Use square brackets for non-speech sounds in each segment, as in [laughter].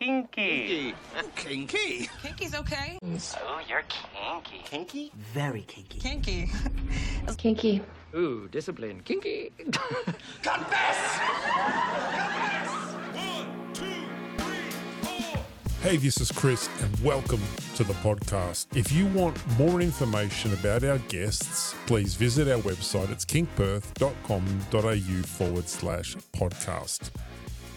kinky. Kinky. Kinky's okay. Oh, you're kinky. Kinky? Very kinky. Kinky. Kinky. Ooh, discipline. Kinky. [laughs] Confess! Confess! Hey, this is Chris, and welcome to the podcast. If you want more information about our guests, please visit our website. It's kinkperth.com.au forward slash podcast.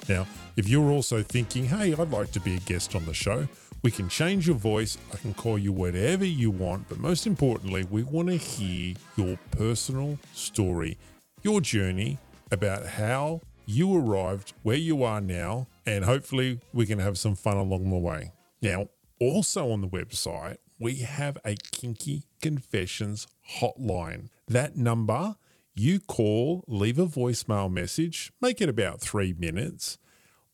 Now, if you're also thinking, hey, I'd like to be a guest on the show, we can change your voice. I can call you whatever you want. But most importantly, we want to hear your personal story, your journey about how you arrived where you are now, and hopefully we can have some fun along the way. Now, also on the website, we have a Kinky Confessions hotline. That number you call, leave a voicemail message, make it about three minutes.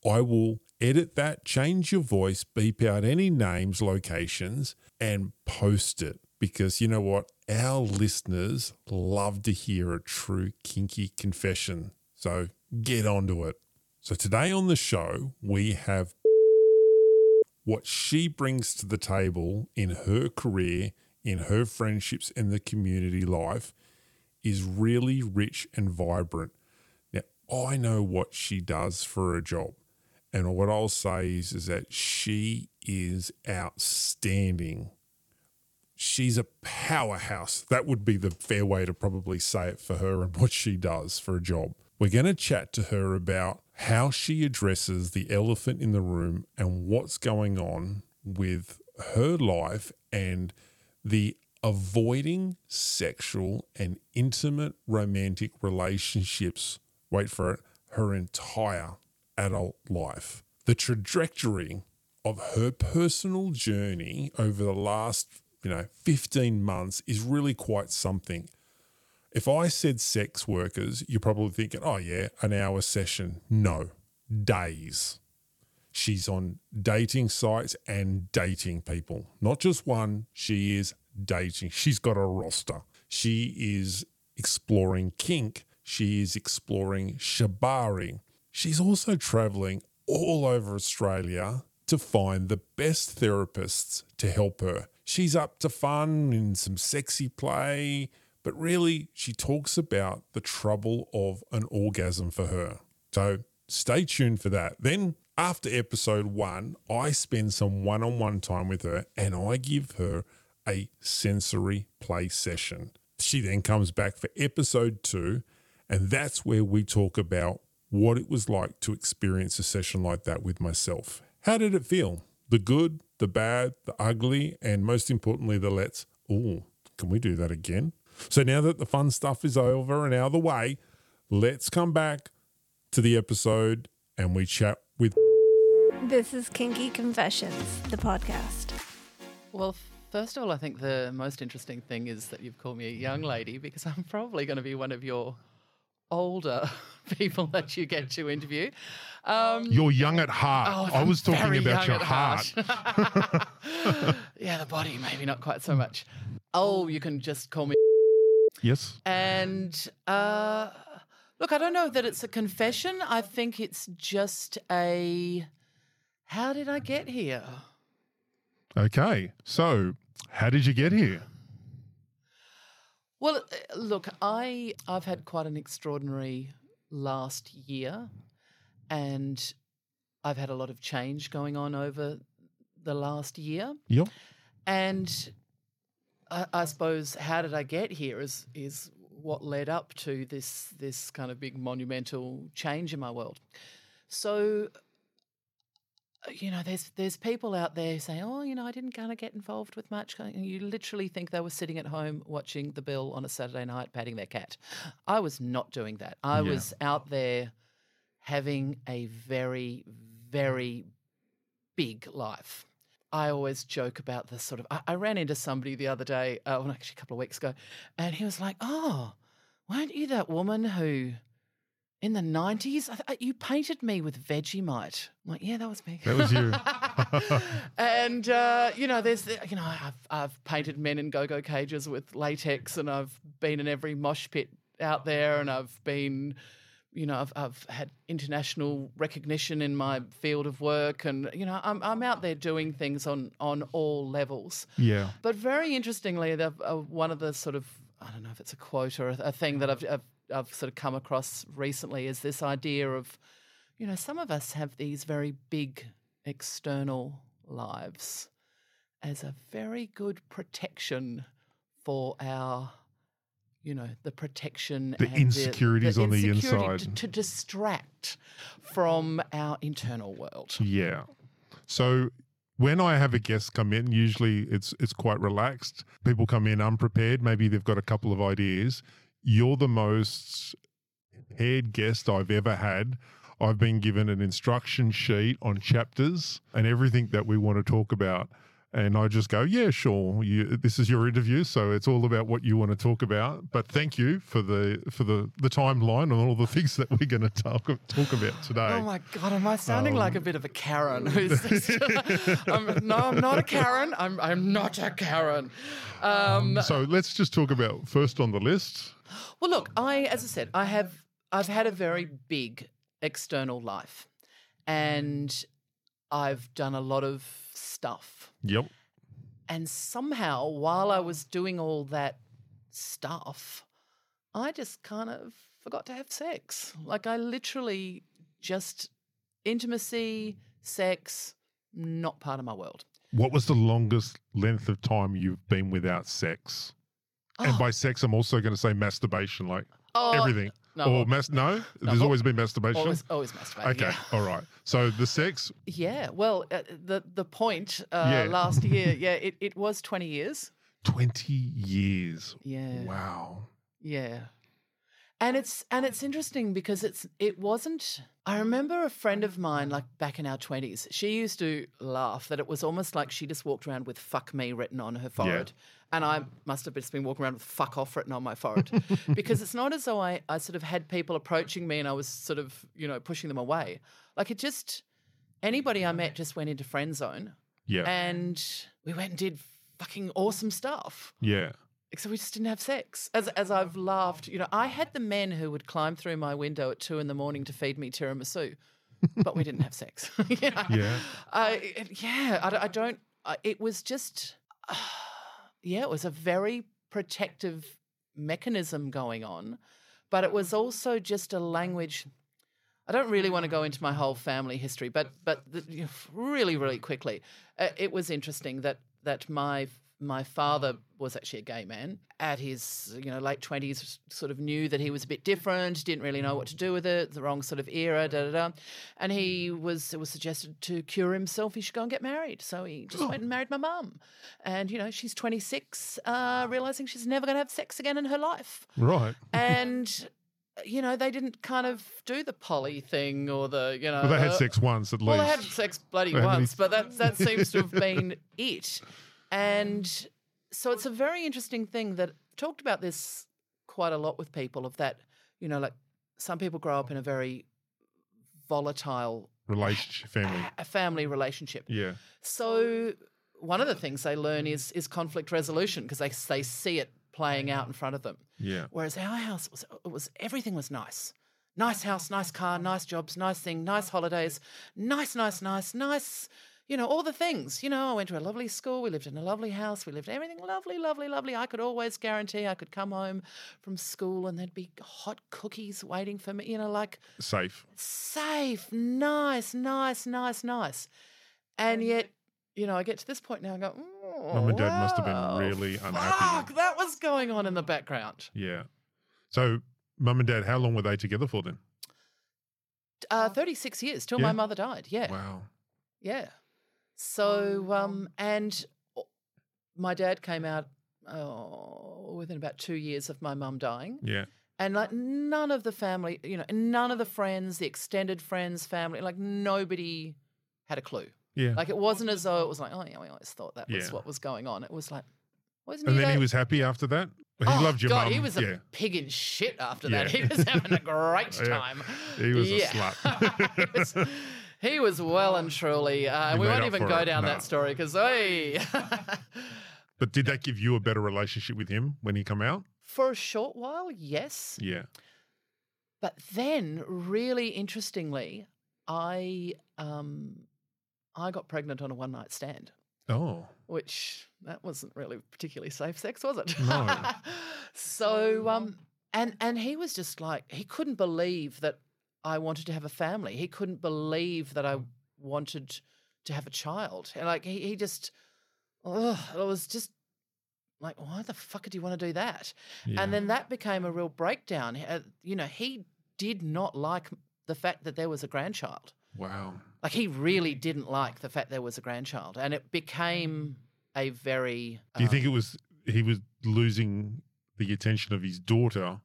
I will edit that, change your voice, beep out any names, locations, and post it. Because you know what? Our listeners love to hear a true kinky confession. So get onto it. So today on the show, we have what she brings to the table in her career, in her friendships, in the community life is really rich and vibrant. Now, I know what she does for a job. And what I'll say is, is that she is outstanding. She's a powerhouse. That would be the fair way to probably say it for her and what she does for a job. We're going to chat to her about how she addresses the elephant in the room and what's going on with her life and the avoiding sexual and intimate romantic relationships, wait for it, her entire adult life. The trajectory of her personal journey over the last, you know, 15 months is really quite something. If I said sex workers, you're probably thinking, oh, yeah, an hour session. No, days. She's on dating sites and dating people. Not just one, she is dating. She's got a roster. She is exploring kink. She is exploring shibari. She's also traveling all over Australia to find the best therapists to help her. She's up to fun in some sexy play, but really, she talks about the trouble of an orgasm for her. So stay tuned for that. Then, after episode one, I spend some one on one time with her and I give her a sensory play session. She then comes back for episode two, and that's where we talk about what it was like to experience a session like that with myself. How did it feel? The good, the bad, the ugly, and most importantly, the let's, oh, can we do that again? So now that the fun stuff is over and out of the way, let's come back to the episode and we chat with. This is Kinky Confessions, the podcast. Well, first of all, I think the most interesting thing is that you've called me a young lady because I'm probably going to be one of your older [laughs] people that you get to interview. Um, You're young at heart. Oh, I was talking about your at heart. [laughs] yeah, the body, maybe not quite so much. Oh, you can just call me. Yes. And uh, look, I don't know that it's a confession. I think it's just a. How did I get here? Okay. So, how did you get here? Well, uh, look, I I've had quite an extraordinary last year, and I've had a lot of change going on over the last year. Yep. And I, I suppose how did I get here is is what led up to this this kind of big monumental change in my world. So you know, there's there's people out there saying, "Oh, you know, I didn't kind of get involved with much." And you literally think they were sitting at home watching The Bill on a Saturday night, patting their cat. I was not doing that. I Yeah. was out there having a very, very big life. I always joke about this sort of. I, I ran into somebody the other day, uh, well, actually a couple of weeks ago, and he was like, "Oh, weren't you that woman who, in the nineties, you painted me with Vegemite?" I'm like, "Yeah, that was me." That was you. [laughs] [laughs] and uh, you know, there's you know, I've I've painted men in go-go cages with latex, and I've been in every mosh pit out there, and I've been, you know, I've, I've had international recognition in my field of work, and you know, I'm I'm out there doing things on on all levels. Yeah. But very interestingly, the, uh, one of the sort of I don't know if it's a quote or a, a thing that I've, I've I've sort of come across recently is this idea of, you know, some of us have these very big external lives as a very good protection for our. You know the protection, The insecurities on the insecurity inside. to, to distract from our internal world. Yeah. So when I have a guest come in, usually it's it's quite relaxed. People come in unprepared. Maybe they've got a couple of ideas. You're the most prepared guest I've ever had. I've been given an instruction sheet on chapters and everything that we want to talk about. And I just go, yeah, sure. You, this is your interview, so it's all about what you want to talk about. But thank you for the for the the timeline and all the [laughs] things that we're going to talk talk about today. Oh my god, am I sounding like Um, a bit of a Karen? [laughs] [laughs] I'm, no, I'm not a Karen. I'm I'm not a Karen. Um, So let's just talk about first on the list. well, look, I as I said, I have I've had a very big external life, and I've done a lot of stuff. Yep. And somehow, while I was doing all that stuff, I just kind of forgot to have sex. Like, I literally just intimacy, sex, not part of my world. What was the longest length of time you've been without sex? And Oh. by sex, I'm also going to say masturbation, like Oh, everything. No. or mas- no, there's always been masturbation. Always, always masturbate. okay, Yeah. all right. So the sex, Yeah, Well, uh, the the point uh, Yeah. last year, [laughs] yeah, it, it was twenty years. 20 years. Yeah. Wow. Yeah. And it's and it's interesting because it's it wasn't I remember a friend of mine like back in our 20s she used to laugh that it was almost like she just walked around with fuck me written on her forehead and I must have just been walking around with fuck off written on my forehead [laughs] because it's not as though I I sort of had people approaching me and I was sort of you know pushing them away like it just anybody I met just went into friend zone Yeah. and we went and did fucking awesome stuff yeah. so we just didn't have sex. As as I've laughed, you know, I had the men who would climb through my window at two in the morning to feed me tiramisu, [laughs] but we didn't have sex. [laughs] you know? Yeah. I, it- yeah, I, don't- I don't. I, it was just, yeah, it was a very protective mechanism going on, but it was also just a language. I don't really want to go into my whole family history, but but the, really, really quickly, uh, it was interesting that that my my father was actually a gay man at his you know late twenties. Sort of knew that he was a bit different, didn't really know what to do with it, the wrong sort of era, da da da. And he was it was suggested to cure himself, he should go and get married. So he just went and married my mum, and you know she's twenty six, uh, realizing she's never going to have sex again in her life Right. and you know they didn't kind of do the poly thing or the you know But they had uh, sex once at least. well they had sex bloody once but that that seems to have been [laughs] it and mm. so it's a very interesting thing that I've talked about this quite a lot with people of that you know like some people grow up in a very volatile Relationship, family. a family relationship Yeah. so one of the things they learn is is conflict resolution because they they see it playing out in front of them Yeah. Whereas our house was it was everything was nice. Nice house, nice car, nice jobs, nice thing, nice holidays, nice, nice, nice, nice, you know, all the things. You know, I went to a lovely school, we lived in a lovely house, we lived everything lovely, lovely, lovely. I could always guarantee I could come home from school and there'd be hot cookies waiting for me, you know, like Safe. safe, nice, nice, nice, nice. And yet, you know, I get to this point now and go, oh, Mum and Dad must have been really unhappy." Fuck, that was going on in the background. Yeah. So, mum and dad, how long were they together for then? Uh, 36 years till Yeah. my mother died. Yeah. Wow. Yeah. So, um, and my dad came out oh, within about two years of my mum dying. Yeah. And like none of the family, you know, none of the friends, the extended friends, family, like nobody had a clue. Yeah. Like it wasn't as though it was like, oh yeah, we always thought that was Yeah. what was going on. It was like, wasn't and he? then he was happy after that? He Oh, loved your God, mum. He was a yeah. pig in shit after that. Yeah. He was having a great [laughs] time. He was a slut. [laughs] was, [laughs] he was well and truly. Uh, we won't even go it. down No. that story because, hey, [laughs] But did that give you a better relationship with him when he come out? for a short while, yes. Yeah. But then, really interestingly, I um, I got pregnant on a one night stand, Oh, which that wasn't really particularly safe sex, was it? No. [laughs] so um, and and he was just like he couldn't believe that I wanted to have a family. He couldn't believe that I wanted to have a child. And like he, he just, oh, it was just like, why the fuck did you want to do that? yeah. And then that became a real breakdown. Uh, You know, he did not like the fact that there was a grandchild. wow. Like he really didn't like the fact there was a grandchild, and it became a very. Do you think um, it was he was losing the attention of his daughter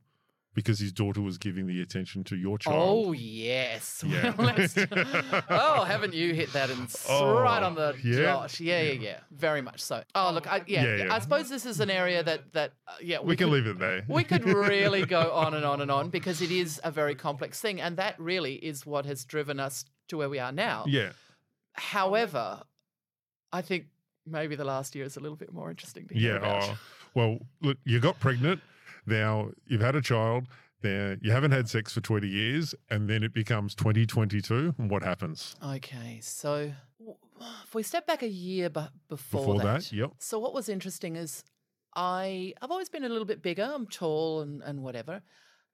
because his daughter was giving the attention to your child? Oh yes. [laughs] Yeah. Well, [laughs] oh, haven't you hit that and Oh, right on the yeah? dot? Yeah, yeah, yeah. Very much so. Oh, look, I, yeah, Yeah, yeah. I suppose this is an area that that uh, yeah we, can could, leave it there. We could [laughs] really go on and on and on because it is a very complex thing, and that really is what has driven us to where we are now. yeah. However, I think maybe the last year is a little bit more interesting to hear Yeah. about. Oh, well, look, you got pregnant. Now you've had a child. there, you haven't had sex for 20 years, and then it becomes 2022. And what happens Okay, so if we step back a year bu- before, before that, that? Yep. So what was interesting is I I've always been a little bit bigger. I'm tall and, and whatever,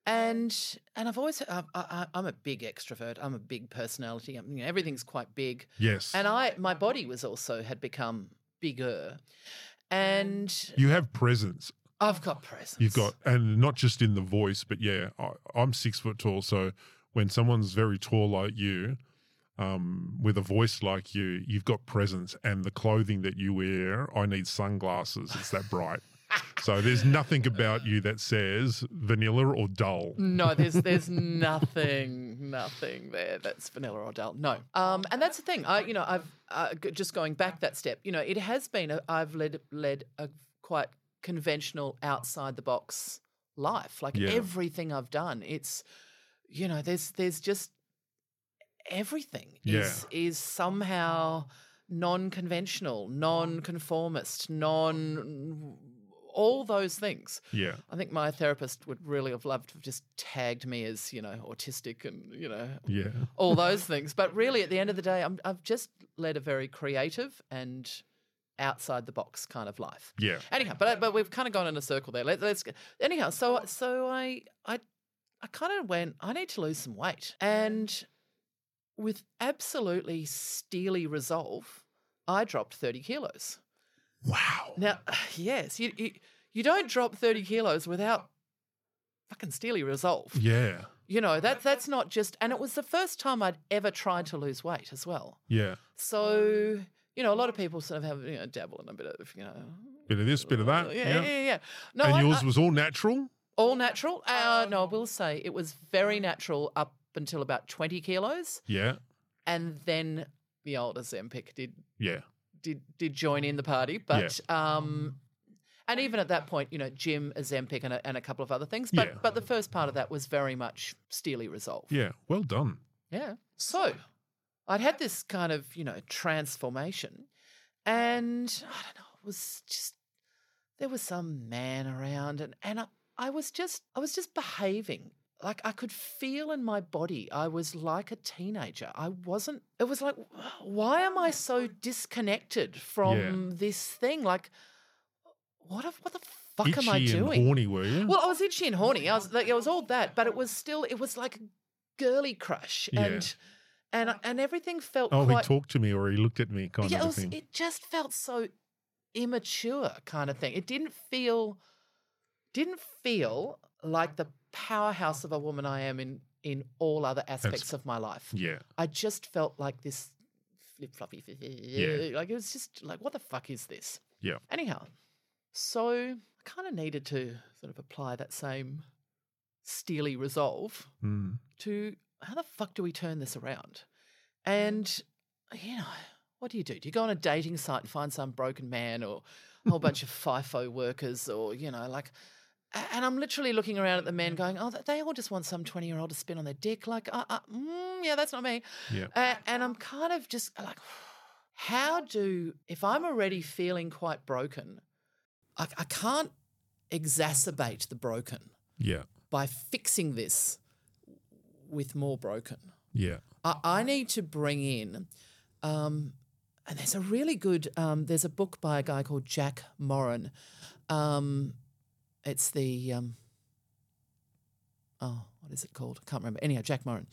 and and I've always I, I, I'm a big extrovert. I'm a big personality. Know, everything's quite big, Yes. and I my body was also had become bigger, and you have presence. I've got presence. You've got, and not just in the voice, but yeah, I, I'm six foot tall. So when someone's very tall like you, um, with a voice like you, you've got presence. And the clothing that you wear, I need sunglasses. It's that bright. so there's nothing about you that says vanilla or dull. No, there's [laughs] there's nothing, nothing there that's vanilla or dull. No, um, and that's the thing. I, you know, I've uh, just going back that step. You know, it has been. A, I've led led a quite conventional, outside the box life. Like Yeah. everything I've done, it's, you know, there's there's just everything Yeah. is is somehow non-conventional, non-conformist, non all those things. Yeah. I think my therapist would really have loved to have just tagged me as, you know, autistic and, you know, Yeah. all those [laughs] things. But really, at the end of the day, I'm, I've just led a very creative and outside the box kind of life. Yeah. Anyhow, but but we've kind of gone in a circle there. Let, let's go. anyhow. So so I I I kind of went. I need to lose some weight, and with absolutely steely resolve, I dropped thirty kilos. Wow. Now, [sighs] yes, you, you you don't drop thirty kilos without fucking steely resolve. Yeah. You know that that's not just. And it was the first time I'd ever tried to lose weight as well. Yeah. So you know, a lot of people sort of have you know dabble in a bit of you know. Bit of this, bit of that. Yeah, yeah, yeah. yeah. No, and I- yours I- was all natural? all natural. Uh, no, I will say it was very natural up until about twenty kilos, Yeah. and then the old Ozempic did Yeah. did did join in the party. But um, and even at that point, you know, gym, Ozempic, and a, and a couple of other things. But Yeah. but the first part of that was very much steely resolve. Yeah. Well done. Yeah. So I'd had this kind of, you know, transformation. And I don't know, it was just there was some man around and, and I, I was just I was just behaving. Like I could feel in my body I was like a teenager. I wasn't it was like why am I so disconnected from this thing? Like what if, what the fuck Itchy am I and doing? horny, were you? Well, I was itchy and horny. I was like, it was all that, but it was still, it was like a girly crush, Yeah. and and and everything felt oh, quite. he talked to me or he looked at me kind yeah, of it, was, thing. it just felt so immature, kind of thing. It didn't feel, didn't feel like the powerhouse of a woman I am in in all other aspects of my life. yeah. I just felt like this flip floppy. [laughs] Yeah. Like it was just like, what the fuck is this? Yeah. Anyhow, so I kind of needed to sort of apply that same steely resolve Mm. to how the fuck do we turn this around? And, you know, what do you do? Do you go on a dating site and find some broken man or a whole bunch of [laughs] FIFO workers or, you know, like, and I'm literally looking around at the men going, oh, they all just want some 20 year old to spin on their dick. Like, uh, uh, mm, yeah, that's not me. Yeah. Uh, and I'm kind of just like, how do, if I'm already feeling quite broken, I, I can't exacerbate the broken Yeah. by fixing this with more broken. Yeah. I, I need to bring in, um, and there's a really good. Um, there's a book by a guy called Jack Morin. Um, it's the um, oh, what is it called? I can't remember. Anyhow, Jack Morin,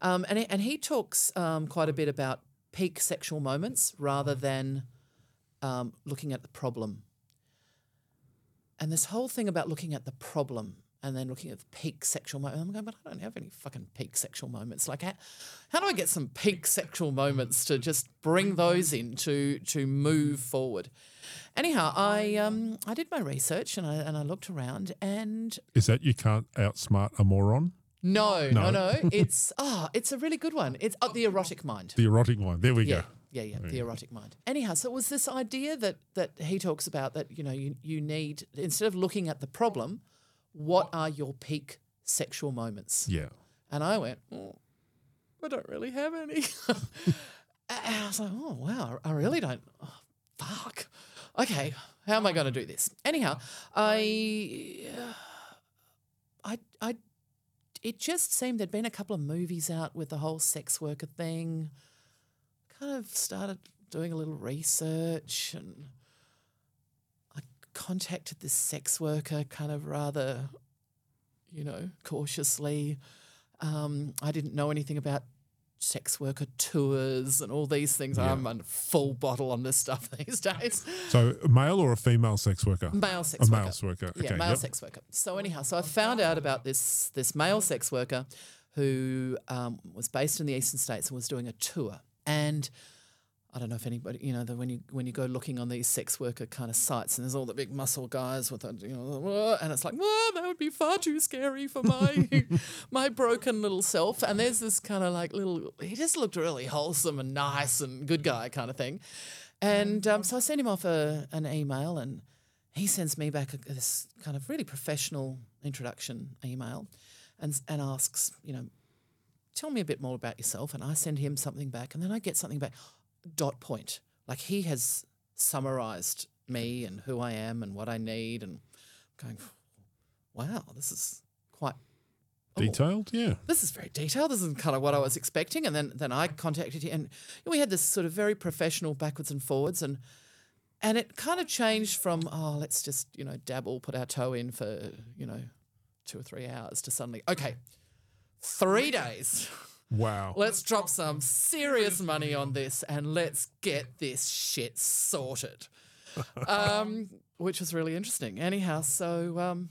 um, and he, and he talks um, quite a bit about peak sexual moments rather than um, looking at the problem. And this whole thing about looking at the problem and then looking at the peak sexual moment, I'm going, but I don't have any fucking peak sexual moments. Like, how, how do I get some peak sexual moments to just bring those in to to move forward? Anyhow, I um I did my research and I and I looked around and Is that you can't outsmart a moron? no, no, No. no, [laughs] it's ah, it's a really good one. It's oh, the erotic mind. The erotic mind. There we Yeah, go. yeah, yeah, the erotic mind. Anyhow, so it was this idea that that he talks about that you know you you need instead of looking at the problem, what are your peak sexual moments? Yeah. And I went, oh, I don't really have any. [laughs] [laughs] and I was like, oh wow, I really don't. Oh, fuck. Okay, how am I going to do this? Anyhow, I, uh, I, I, it just seemed there'd been a couple of movies out with the whole sex worker thing. Kind of started doing a little research and contacted this sex worker kind of rather, you know, cautiously. Um, I didn't know anything about sex worker tours and all these things. I'm on a full bottle on this stuff [laughs] these days. So a male or a female sex worker? Male sex a worker. male sex worker. Yeah, Okay. male yep. sex worker. So anyhow, so I found out about this this male sex worker who um, was based in the eastern states and was doing a tour. And I don't know if anybody, you know, that when you when you go looking on these sex worker kind of sites, and there's all the big muscle guys with, the, you know, and it's like, whoa, that would be far too scary for my [laughs] my broken little self. And there's this kind of like little, he just looked really wholesome and nice and good guy kind of thing. And um, so I sent him off a, an email, and he sends me back a, this kind of really professional introduction email, and and asks, you know, tell me a bit more about yourself. And I send him something back, and then I get something back, dot point. Like he has summarized me and who I am and what I need, and going, wow, this is quite oh, Detailed? Yeah. this is very detailed. This isn't kind of what I was expecting. And then then I contacted him, and we had this sort of very professional backwards and forwards, and and it kind of changed from oh let's just you know dabble, put our toe in for you know two or three hours to suddenly okay, three days. Wow. Let's drop some serious money on this and let's get this shit sorted. [laughs] um, which was really interesting. Anyhow, so um,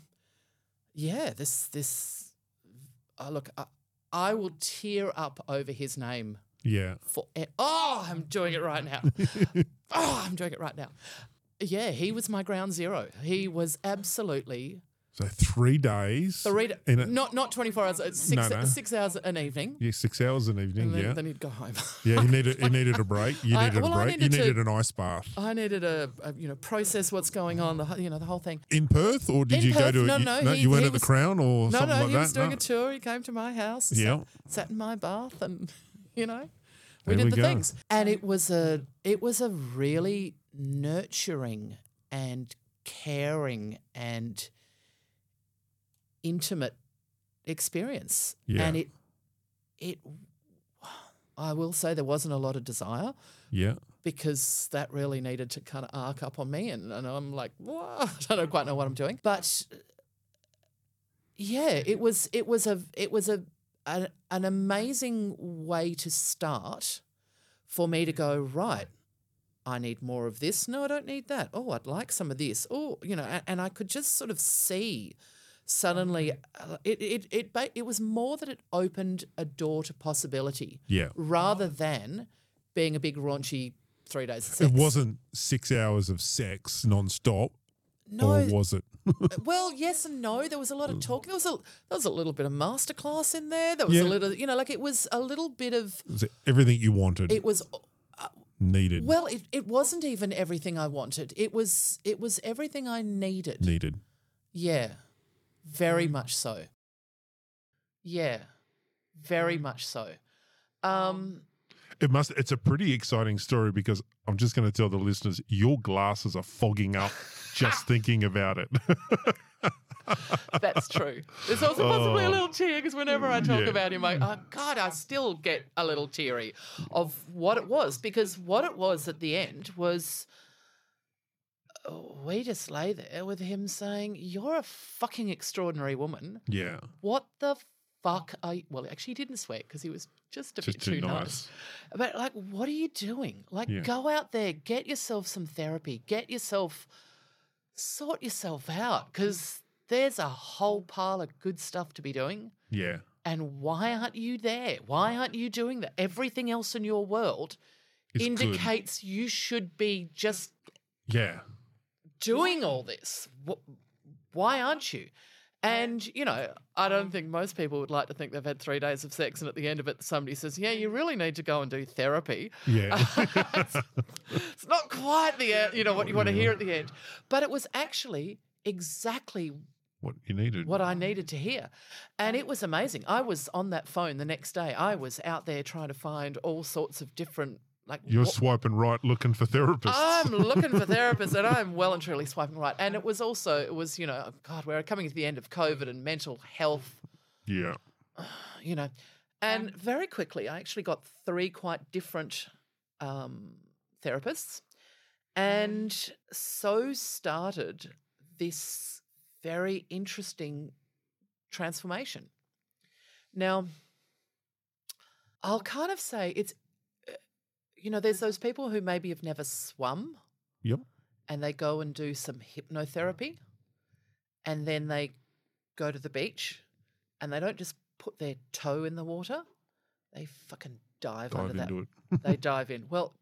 yeah, this this uh, look, I, I will tear up over his name Yeah. for. Oh, I'm doing it right now. [laughs] oh, I'm doing it right now. Yeah, he was my ground zero. He was absolutely So three days. three, In a- not not 24 hours, it's six, No, no. six hours an evening. Yeah, six hours an evening. And then, yeah. then he'd go home. [laughs] yeah, he needed he needed a break. You I- needed well, a I break. You needed to- an ice bath. I needed a, a you know process what's going on, the you know the whole thing. In Perth, or did In you go to? no, you, no, he- you went at the Crown or No, something no, like he that. was doing no? a tour. He came to my house, Yeah. sat, sat in my bath, and [laughs] you know we There did we the go. things. And it was a it was a really nurturing and caring and intimate experience. Yeah. And it it I will say there wasn't a lot of desire Yeah. because that really needed to kind of arc up on me, and, and I'm like, "Whoa, [laughs] I don't quite know what I'm doing. But yeah, it was it was a it was a an, an amazing way to start for me to go right. I need more of this. No, I don't need that. Oh, I'd like some of this. Oh, you know, and, and I could just sort of see suddenly uh, it it it it was more that it opened a door to possibility Yeah. rather than being a big raunchy three days. Of It wasn't six hours of sex non-stop, no. or was it? well, yes and no. There was a lot of [laughs] talking. There was a there was a little bit of masterclass in there. There was Yeah. a little, you know, like it was a little bit of Was it everything you wanted, it was. needed, Well, it, it wasn't even everything I wanted. It was it was everything I needed. needed? Yeah, very mm. much so. Yeah, very mm. much so. Um, um, It must. It's a pretty exciting story because I'm just going to tell the listeners your glasses are fogging up just [laughs] thinking about it. [laughs] That's true. There's also possibly a Oh. little tear because whenever I talk Yeah. about him, I, oh, God, I still get a little teary of what it was because what it was at the end was we just lay there with him saying, You're a fucking extraordinary woman. Yeah. What the fuck are you? Well, actually, he didn't sweat because he was just a Just bit too too, nice. nice. But, like, what are you doing? Like, Yeah. go out there, get yourself some therapy, get yourself, sort yourself out because there's a whole pile of good stuff to be doing. Yeah. And why aren't you there? Why aren't you doing that? Everything else in your world It's good. indicates you should be just Yeah. Doing all this. Why aren't you? And, you know, I don't think most people would like to think they've had three days of sex and at the end of it, somebody says, Yeah, you really need to go and do therapy. Yeah. [laughs] It's not quite the, uh, you know, what you want to hear at the end. But it was actually exactly what you needed. what I needed to hear. And it was amazing. I was on that phone the next day. I was out there trying to find all sorts of different, like, You're what- swiping right looking for therapists. I'm looking for [laughs] therapists and I'm well and truly swiping right. And it was also, it was, you know, God, we're coming to the end of COVID and mental health, yeah. [sighs] you know. And very quickly, I actually got three quite different um, therapists. And so started this very interesting transformation. Now, I'll kind of say it's, you know, there's those people who maybe have never swum Yep. and they go and do some hypnotherapy and then they go to the beach and they don't just put their toe in the water, they fucking dive, Dive under that. it. They dive in. Well,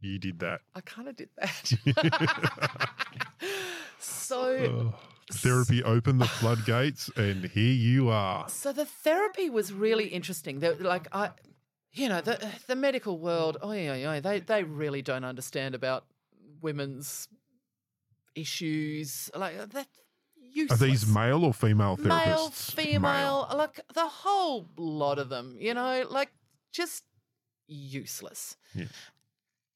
You did that. I kind of did that. [laughs] so, Oh, therapy opened the floodgates, and here you are. so the therapy was really interesting. The- Like I, you know, the [sighs] the medical world. Oh yeah, yeah. They they really don't understand about women's issues. Like that. Are these male or female therapists? male, female, like the whole lot of them, you know, like just useless. Yeah.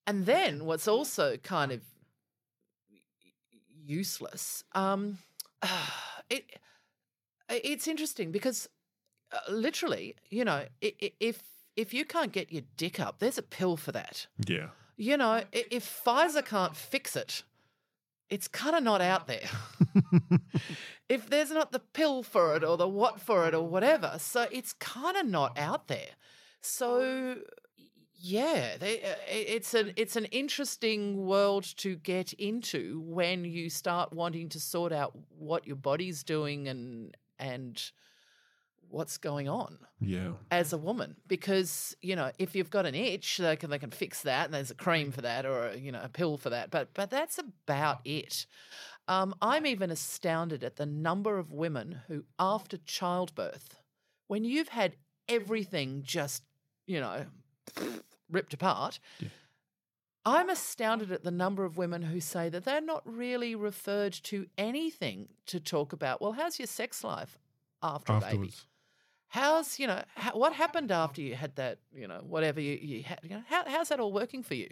And then what's also kind of useless, um, [sighs] it it's interesting because uh, literally, you know, if if you can't get your dick up, there's a pill for that. Yeah. You know, i- if Pfizer can't fix it, it's kind of not out there. [laughs] if there's not the pill for it or the what for it or whatever, so it's kind of not out there. So yeah, they, uh, it's an it's an interesting world to get into when you start wanting to sort out what your body's doing and and what's going on Yeah. as a woman because you know if you've got an itch they can they can fix that and there's a cream for that or a, you know a pill for that but but that's about it um, i'm even astounded at the number of women who after childbirth when you've had everything just you know [sniffs] ripped apart I'm astounded at the number of women who say that they're not really referred to anything to talk about. Well, how's your sex life after a baby? How's you know how, what happened after you had that you know whatever you you had you know how, how's that all working for you?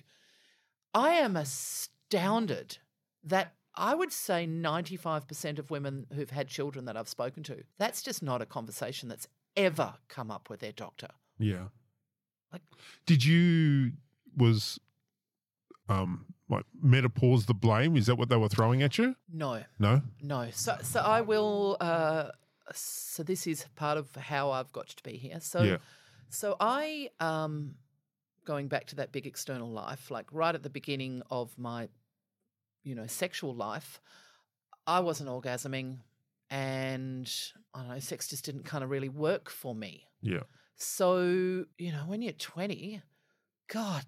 I am astounded that I would say ninety five percent of women who've had children that I've spoken to that's just not a conversation that's ever come up with their doctor. Yeah. Like- did you was um like menopause the blame? Is that what they were throwing at you? No, No. no. So so I will. Uh, so this is part of how I've got to be here. So Yeah. So I, um, going back to that big external life, like right at the beginning of my, you know, sexual life, I wasn't orgasming, and I don't know, sex just didn't kind of really work for me. Yeah. So you know, when you're 20, God,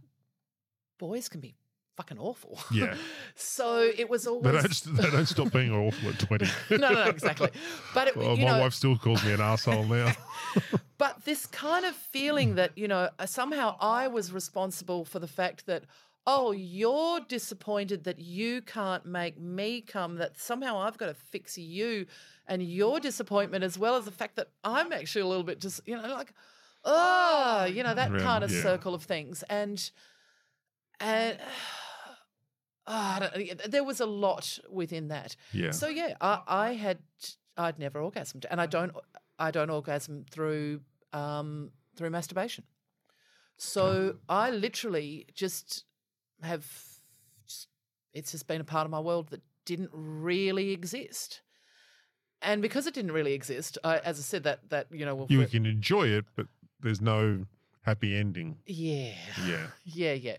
boys can be fucking awful. [laughs] Yeah. so it was They always don't, they don't stop being awful at 20. no, [laughs] no, no, exactly. But it, Well, [laughs] you my know, wife still calls me an asshole now. But this kind of feeling that, you know, uh, somehow I was responsible for the fact that, oh, you're disappointed that you can't make me come, that somehow I've got to fix you and your disappointment, as well as the fact that I'm actually a little bit just, you know, like, oh, you know, that kind of yeah. circle of things. And, and, ah, I don't, there was a lot within that. Yeah. So yeah, I, I had I'd never orgasmed, and I don't I don't orgasm through um, through masturbation. So I literally just have just, it's just been a part of my world that didn't really exist. And because it didn't really exist, I, as I said, that that you know, you can enjoy it, but there's no happy ending. yeah, Yeah. [laughs] yeah, yeah.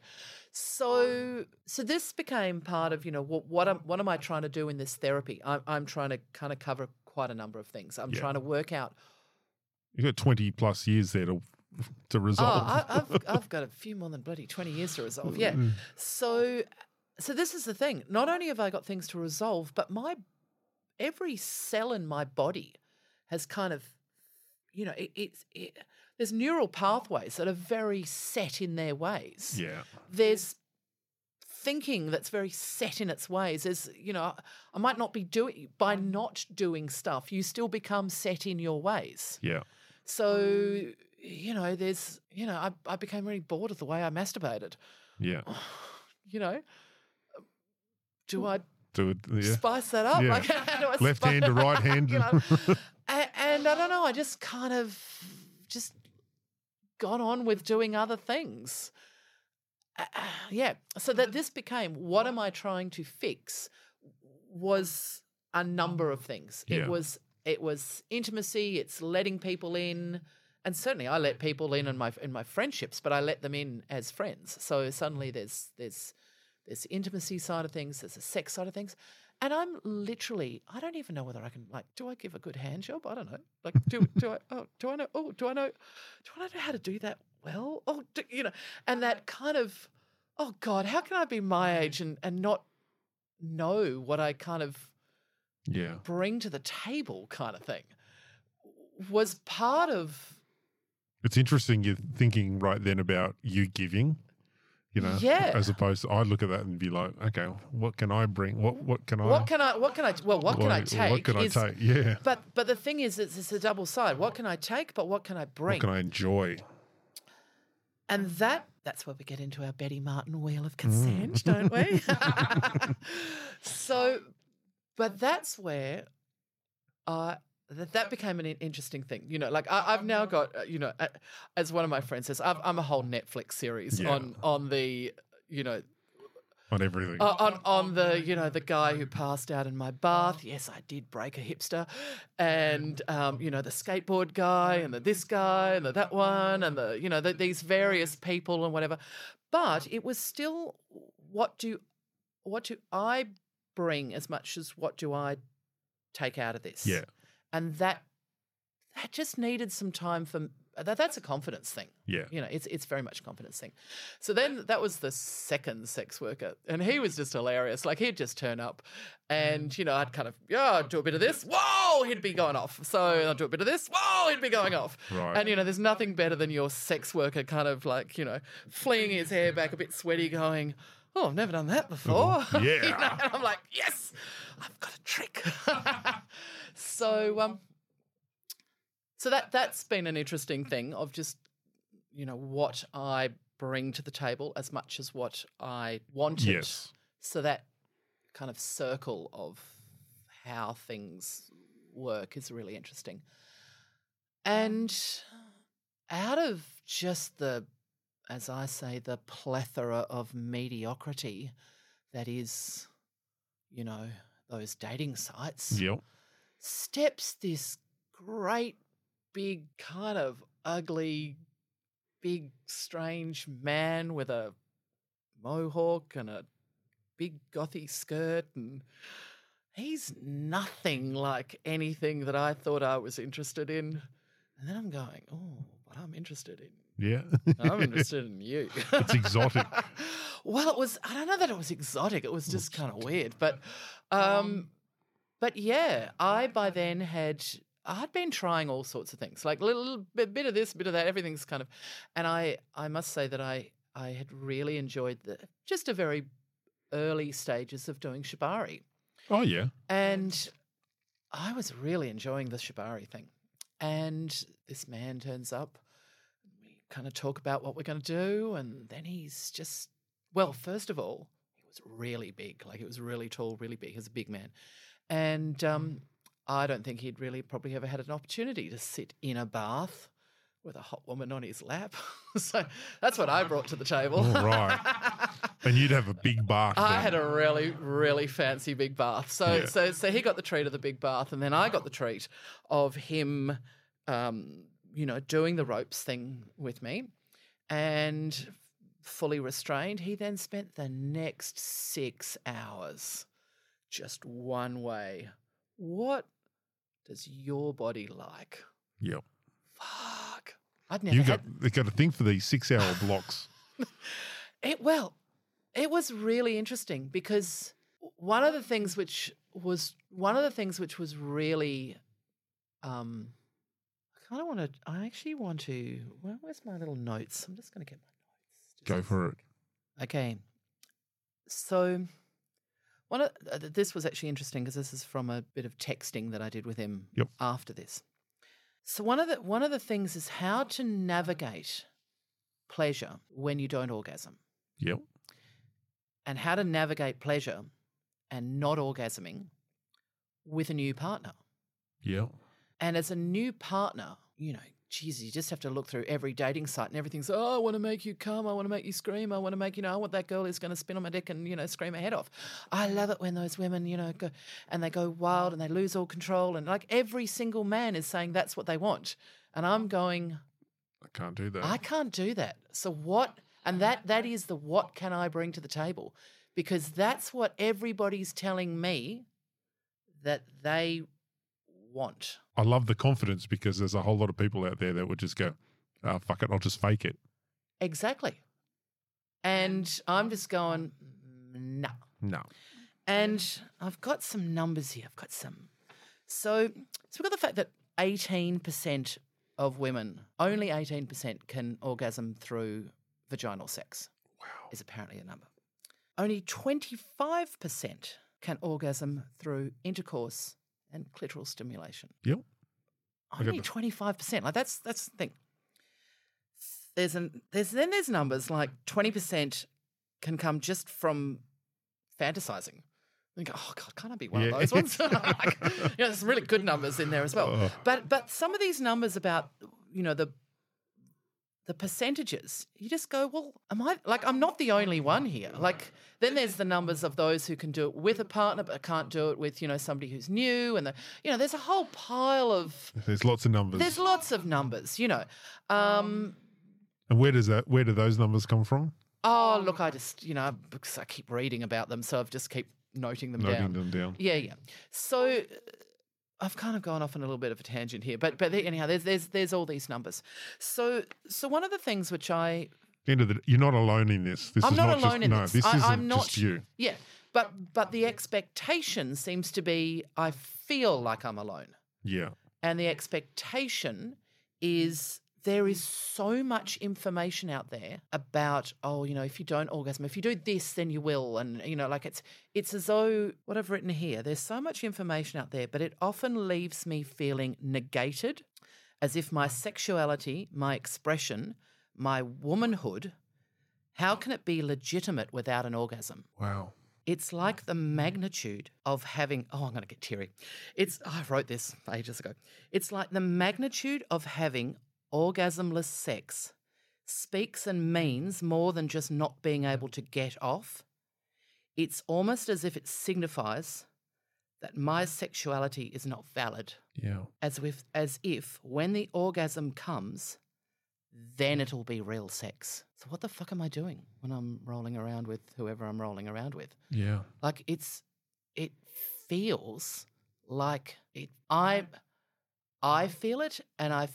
So, so this became part of you know what what am what am I trying to do in this therapy? I'm I'm trying to kind of cover quite a number of things. I'm Yeah. trying to work out. You've got 20 plus years there to [laughs] to Oh, resolve. I, I've [laughs] I've got a few more than bloody twenty years to resolve. Yeah. Mm. So, so this is the thing. Not only have I got things to resolve, but my every cell in my body has kind of, you know, it, it's it, there's neural pathways that are very set in their ways. yeah. There's thinking that's very set in its ways. There's, you know, I might not be doing by not doing stuff, you still become set in your ways. Yeah. So, you know, there's, you know, I, I became really bored of the way I masturbated. Yeah. [sighs] You know, do I Do it. Yeah. spice that up? Yeah. Like, [laughs] how do I Left hand to right hand. you know? [laughs] and, and I don't know. I just kind of just got on with doing other things. Uh, uh, yeah. So that this became what am I trying to fix was a number of things. Yeah. It was it was intimacy. It's letting people in. And certainly, I let people in in my in my friendships, but I let them in as friends. So suddenly, there's there's there's the intimacy side of things, there's the sex side of things, and I'm literally I don't even know whether I can like do I give a good hand job? I don't know. Like do do I oh do I know oh do I know do I know how to do that well? Oh do, you know, and that kind of oh god, how can I be my mm. age and and not know what I kind of yeah. bring to the table kind of thing was part of It's interesting you're thinking right then about you giving, you know, Yeah. as opposed to I look at that and be like, okay, what can I bring? What what can I what can I what can I well what can I take What can is- I take? Yeah. But but the thing is, it's, it's a double side. What can I take? But what can I bring? What can I enjoy? And that that's where we get into our Betty Martin wheel Mm. of consent, don't we? [laughs] [laughs] so, but that's where uh, that that became an interesting thing. You know, like I, I've now got uh, you know, as one of my friends says, I've, I'm a whole Netflix series Yeah. on on the you know On everything. uh, on on the you know the guy who passed out in my bath. Yes, I did break a hipster, and um, you know the skateboard guy and the this guy and the that one and the you know the, these various people and whatever. But it was still what do what do I bring as much as what do I take out of this? Yeah. And that that just needed some time for that. That's a confidence thing. yeah. You know, it's it's very much a confidence thing. So then that was the second sex worker, and he was just hilarious. Like he'd just turn up, and you know, I'd kind of yeah, I'd do a bit of this. Whoa, he'd be going off. So I'd do a bit of this. Whoa, he'd be going off. Right. And you know, there's nothing better than your sex worker kind of like you know, flinging his hair back, a bit sweaty, going. Oh, I've never done that before. [laughs] You know, yeah. and I'm like, yes, I've got a trick. [laughs] so, um, so that that's been an interesting thing of just you know what I bring to the table as much as what I wanted. Yes. So that kind of circle of how things work is really interesting. And out of just the, as I say, the plethora of mediocrity that is, you know, those dating sites, Yep. Steps this great big kind of ugly big strange man with a mohawk and a big gothy skirt and he's nothing like anything that I thought I was interested in and then I'm going oh but I'm interested in Yeah. I'm [laughs] interested in you It's exotic. [laughs] well, it was. I don't know that it was exotic. It was just kind of weird, but, um, but yeah, I by then had I'd been trying all sorts of things, like little, little bit, bit of this, a bit of that. Everything's kind of, and I I must say that I I had really enjoyed the just a very early stages of doing shibari, oh yeah. and I was really enjoying the shibari thing. And this man turns up. We kind of talk about what we're going to do, and then he's just well. First of all, he was really big. Like he was really tall, really big. He was a big man. And um, I don't think he'd really probably ever had an opportunity to sit in a bath with a hot woman on his lap. [laughs] so that's what I brought to the table. All right. [laughs] and you'd have a big bath. I then. had a really, really fancy big bath. So, Yeah. so, so he got the treat of the big bath, and then I got the treat of him, um, you know, doing the ropes thing with me, and fully restrained. He then spent the next six hours just one way. What does your body like? Yep. Fuck. I'd never You had got they got to think for these six hour [laughs] blocks. It well, it was really interesting because one of the things which was one of the things which was really um I kind of want to I actually want to where, where's my little notes? I'm just going to get my notes. Go a for it. Okay. So one of uh, this was actually interesting because this is from a bit of texting that I did with him Yep. after this. So one of the one of the things is how to navigate pleasure when you don't orgasm Yep. and how to navigate pleasure and not orgasming with a new partner. Yep. And as a new partner, you know, geez, you just have to look through every dating site and everything's, oh, I want to make you come. I want to make you scream. I want to make, you know, I want that girl who's going to spin on my dick and, you know, scream her head off. I love it when those women, you know, go and they go wild and they lose all control. And like every single man is saying that's what they want. And I'm going, I can't do that. I can't do that. So what? And that that is the what can I bring to the table? Because that's what everybody's telling me that they want. I love the confidence because there's a whole lot of people out there that would just go, oh, fuck it, I'll just fake it. Exactly. And I'm just going, no. No. And I've got some numbers here. I've got some. So, so we've got the fact that 18% of women, only 18% can orgasm through vaginal sex. Wow. Is apparently a number. Only 25% can orgasm through intercourse and clitoral stimulation. Yep. Only the- 25%. Like that's that's the thing. There's an there's then there's numbers like 20% can come just from fantasizing. You go, oh God, can't I be one Yeah. of those ones? [laughs] [laughs] like, you know, there's some really good numbers in there as well. Oh. But but some of these numbers about you know the the percentages, you just go, well, am I like I'm not the only one here. Like then there's the numbers of those who can do it with a partner but can't do it with you know somebody who's new, and the you know there's a whole pile of There's lots of numbers. there's lots of numbers, you know. Um, and where does that where do those numbers come from? oh look, I just you know because I keep reading about them, so I've just keep noting them Noting down. them down. Yeah, yeah. So I've kind of gone off on a little bit of a tangent here, but but anyhow, there's there's there's all these numbers. So so one of the things which I End of the you're not alone in this. This I'm is not, not, alone just, in no, this. this I, isn't I'm not just you. Yeah, but but the expectation seems to be I feel like I'm alone, Yeah. and the expectation is there is mm. so much information out there about oh you know if you don't orgasm if you do this then you will and you know like it's it's as though what I've written here there's so much information out there but it often leaves me feeling negated as if my sexuality my expression my womanhood how can it be legitimate without an orgasm Wow. it's like the magnitude of having, oh, I'm going to get teary. It's, I wrote this ages ago. It's like the magnitude of having orgasmless sex speaks and means more than just not being able to get off. It's almost as if it signifies that my sexuality is not valid, Yeah. as if, as if when the orgasm comes, then it'll be real sex. So, what the fuck am I doing when I'm rolling around with whoever I'm rolling around with? Yeah. Like it's it feels like it I I feel it and I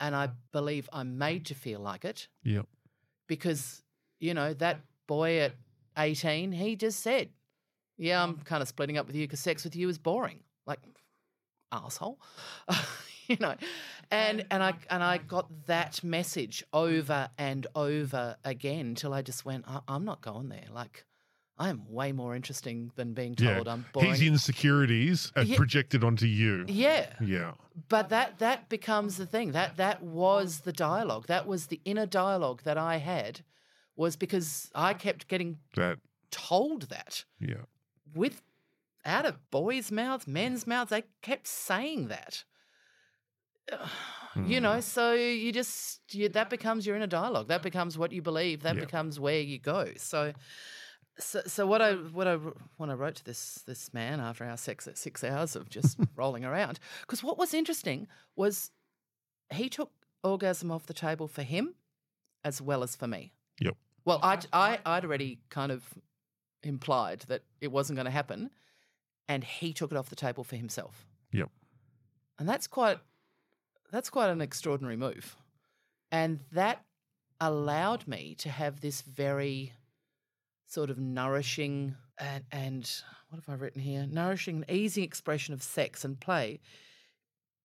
and I believe I'm made to feel like it Yep. because you know that boy at 18 he just said yeah I'm kind of splitting up with you because sex with you is boring. Like asshole. [laughs] You know and and I and I got that message over and over again till I just went I, I'm not going there. Like I am way more interesting than being Yeah. told I'm boring His insecurities are Yeah. projected onto you. yeah Yeah. but that that becomes the thing that that was the dialogue that was the inner dialogue that I had was because I kept getting That told that Yeah. with out of boys' mouths, men's mouths. They kept saying that. [sighs] You hmm. know, so you just you, that becomes your inner dialogue. That becomes what you believe. That Yeah. becomes where you go. So, so, so what I mm. what I when I wrote to this this man after our sex at six hours of just [laughs] rolling around, because what was interesting was he took orgasm off the table for him as well as for me. Yep. Well, I'd, I, I'd already kind of implied that it wasn't going to happen, and he took it off the table for himself. Yep. And that's quite, that's quite an extraordinary move, and that allowed me to have this very sort of nourishing and, and what have I written here? Nourishing and easy expression of sex and play,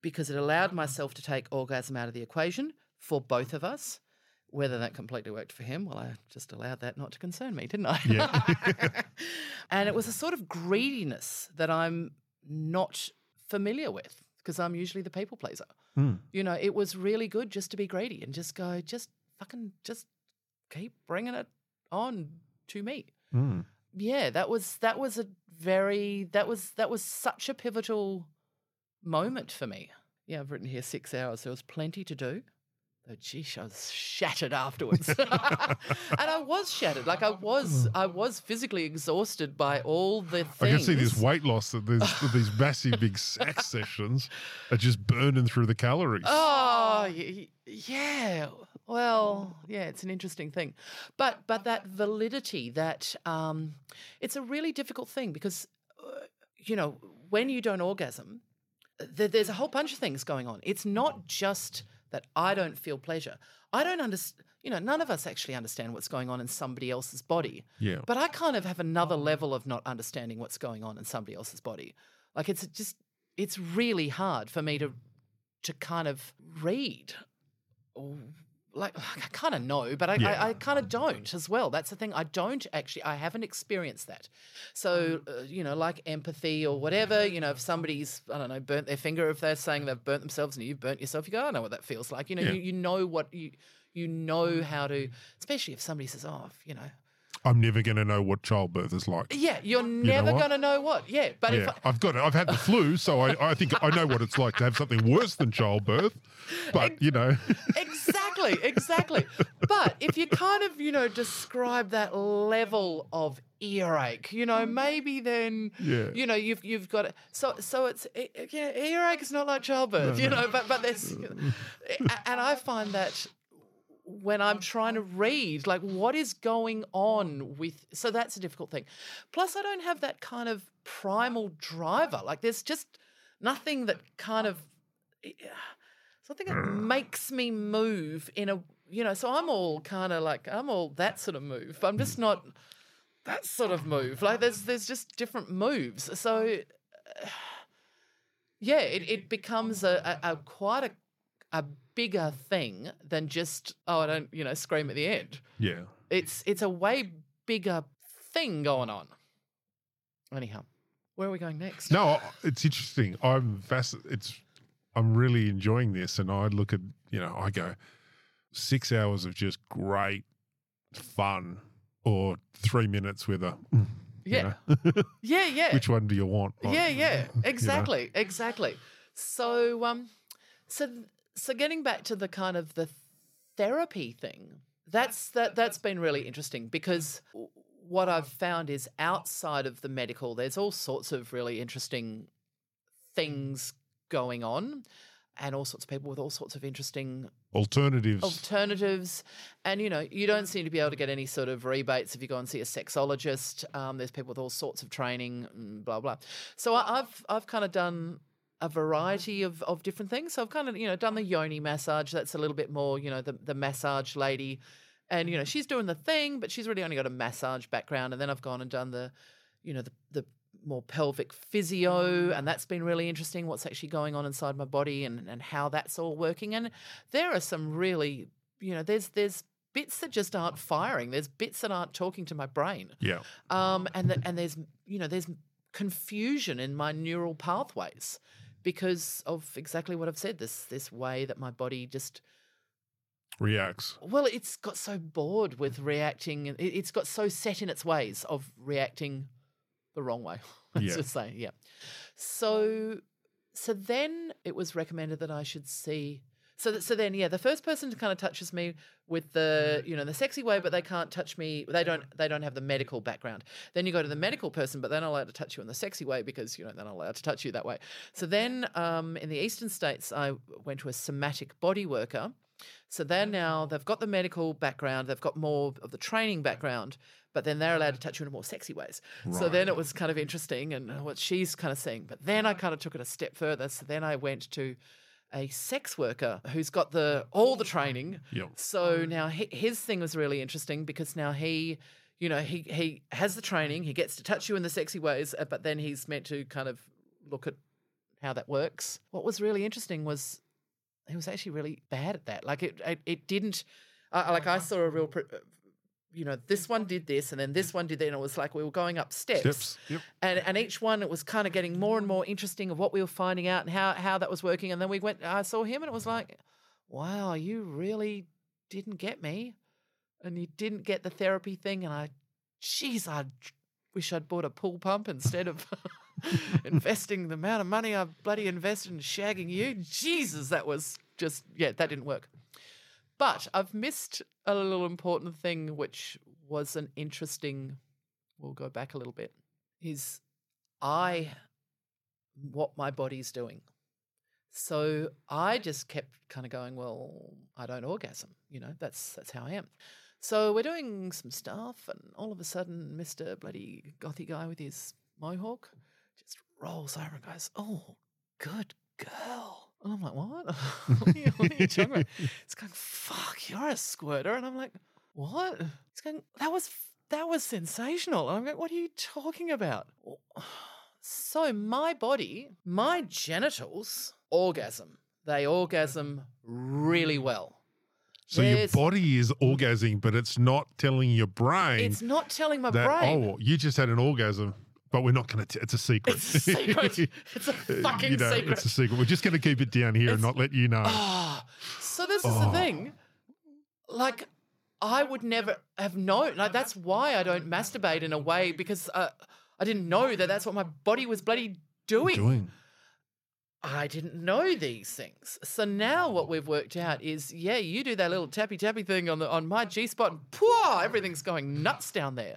because it allowed myself to take orgasm out of the equation for both of us. Whether that completely worked for him, well, I just allowed that not to concern me, didn't I? Yeah. [laughs] and it was a sort of greediness that I'm not familiar with because I'm usually the people pleaser. Hmm. You know, it was really good just to be greedy and just go, just fucking, just keep bringing it on to me. Mm. Yeah, that was that was a very that was that was such a pivotal moment for me. Yeah, I've written here six hours. So There was plenty to do. Oh, geesh, I was shattered afterwards, [laughs] and I was shattered. Like I was, I was physically exhausted by all the things. I can see this weight loss that that these massive big sex [laughs] sessions are just burning through the calories. Oh, y- yeah. Well, yeah, it's an interesting thing, but but that validity, that um, it's a really difficult thing because, uh, you know, when you don't orgasm, th- there's a whole bunch of things going on. It's not just that I don't feel pleasure. I don't understand. You know, none of us actually understand what's going on in somebody else's body. Yeah. But I kind of have another level of not understanding what's going on in somebody else's body. Like it's just it's really hard for me to to kind of read. Or like [sighs] I kind of know, but I, Yeah. I, I kind of don't as well. That's the thing. I don't actually. I haven't experienced that. So uh, you know, like empathy or whatever. You know, if somebody's I don't know burnt their finger, if they're saying they've burnt themselves and you've burnt yourself, you go, I know what that feels like. You know, Yeah. you, you know what you you know how to. Especially if somebody says, oh, you know, I'm never going to know what childbirth is like. yeah, you're never going to know what. Yeah, but if Yeah, I, I've got it. I've had the flu, so I, I think I know what it's like to have something worse than childbirth. But you know, exactly, exactly. But if you kind of, you know, describe that level of earache, you know, maybe then, Yeah. you know, you've you've got it. So so it's yeah, earache is not like childbirth, you know. But but there's, and I find that when I'm mm-hmm. trying to read, like what is going on with. So that's a difficult thing. Plus, I don't have that kind of primal driver. Like there's just nothing that kind of [sighs] something that mm. makes me move in a you know. So I'm all kind of like I'm all that sort of move. But I'm just not that sort of move. Like there's there's just different moves. So [sighs] yeah, it, it becomes a, a, a quite a a bigger thing than just oh I don't you know scream at the end. yeah. It's it's a way bigger thing going on. Anyhow, where are we going next? No, it's interesting. I'm fasc- It's I'm really enjoying this, and I look at you know I go six hours of just great fun, or three minutes with a mm, [laughs] you Yeah. know. [laughs] Yeah, yeah. Which one do you want? Yeah, yeah, you know? exactly, exactly. So, um, so, so getting back to the kind of the therapy thing, that's that that's been really interesting because what I've found is outside of the medical, there's all sorts of really interesting things going on, and all sorts of people with all sorts of interesting Alternatives. alternatives. And you know, you don't seem to be able to get any sort of rebates if you go and see a sexologist. Um, there's people with all sorts of training, and blah blah. So I, I've I've kind of done a variety of, of different things. So I've kind of you know done the yoni massage. That's a little bit more you know the the massage lady, and you know she's doing the thing, but she's really only got a massage background. And then I've gone and done the, you know the the more pelvic physio, and that's been really interesting. What's actually going on inside my body, and and how that's all working. And there are some really, you know, there's there's bits that just aren't firing. There's bits that aren't talking to my brain. yeah. Um, and the, and there's you know there's confusion in my neural pathways because of exactly what I've said. This this way that my body just reacts. Well, it's got so bored with mm-hmm. reacting. and it- It's got so set in its ways of reacting the wrong way. [laughs] Let's Yeah. just say, yeah. So, so then it was recommended that I should see. So, that, so then, yeah, the first person kind of touches me with the, you know, the sexy way, but they can't touch me. They don't, they don't have the medical background. Then you go to the medical person, but they're not allowed to touch you in the sexy way because you know they're not allowed to touch you that way. So then, um, in the eastern states, I went to a somatic body worker. So they're now they've got the medical background, they've got more of the training background, but then they're allowed to touch you in more sexy ways. So then it was kind of interesting and what she's kind of saying. But then I kind of took it a step further. So then I went to a sex worker who's got the all the training. Yep. So now hi- his thing was really interesting because now he, you know, he he has the training, he gets to touch you in the sexy ways, uh, but then he's meant to kind of look at how that works. What was really interesting was he was actually really bad at that. Like it, it, it didn't. Uh, like I saw a real, pr- uh, you know, this one did this, and then this one did that, and it was like we were going up steps, Steps. Yep. and and each one it was kind of getting more and more interesting of what we were finding out and how how that was working. And then we went, I saw him, and it was like, wow, you really didn't get me, and you didn't get the therapy thing, and I, geez, I wish I'd bought a pool pump instead of. [laughs] investing the amount of money I bloody invested in shagging you. Jesus, that was just, yeah, that didn't work. But I've missed a little important thing, which was an interesting, we'll go back a little bit, is I, what my body's doing. So I just kept kind of going, well, I don't orgasm, you know, that's that's how I am. So we're doing some stuff, and all of a sudden, Mister Bloody Gothy guy with his mohawk just rolls over and goes, "Oh, good girl." And I'm like, "What? [laughs] what, are you, what are you talking about?" [laughs] It's going, "Fuck, you're a squirter," and I'm like, "What?" It's going, "That was that was sensational." And I'm like, "What are you talking about?" [sighs] So my body, my genitals, orgasm. They orgasm really well. So your body is orgasming, but it's not telling your brain It's not telling my that brain. oh, you just had an orgasm, but we're not going to. It's a secret. It's a secret. [laughs] It's a fucking you know, secret. It's a secret. We're just going to keep it down here and not let you know. Ah, so this is Oh. the thing. Like, I would never have known. Like, that's why I don't masturbate in a way because uh, I didn't know that that's what my body was bloody doing. Doing. I didn't know these things. So now what we've worked out is, yeah, you do that little tappy tappy thing on the on my G spot, and pooah, everything's going nuts down there.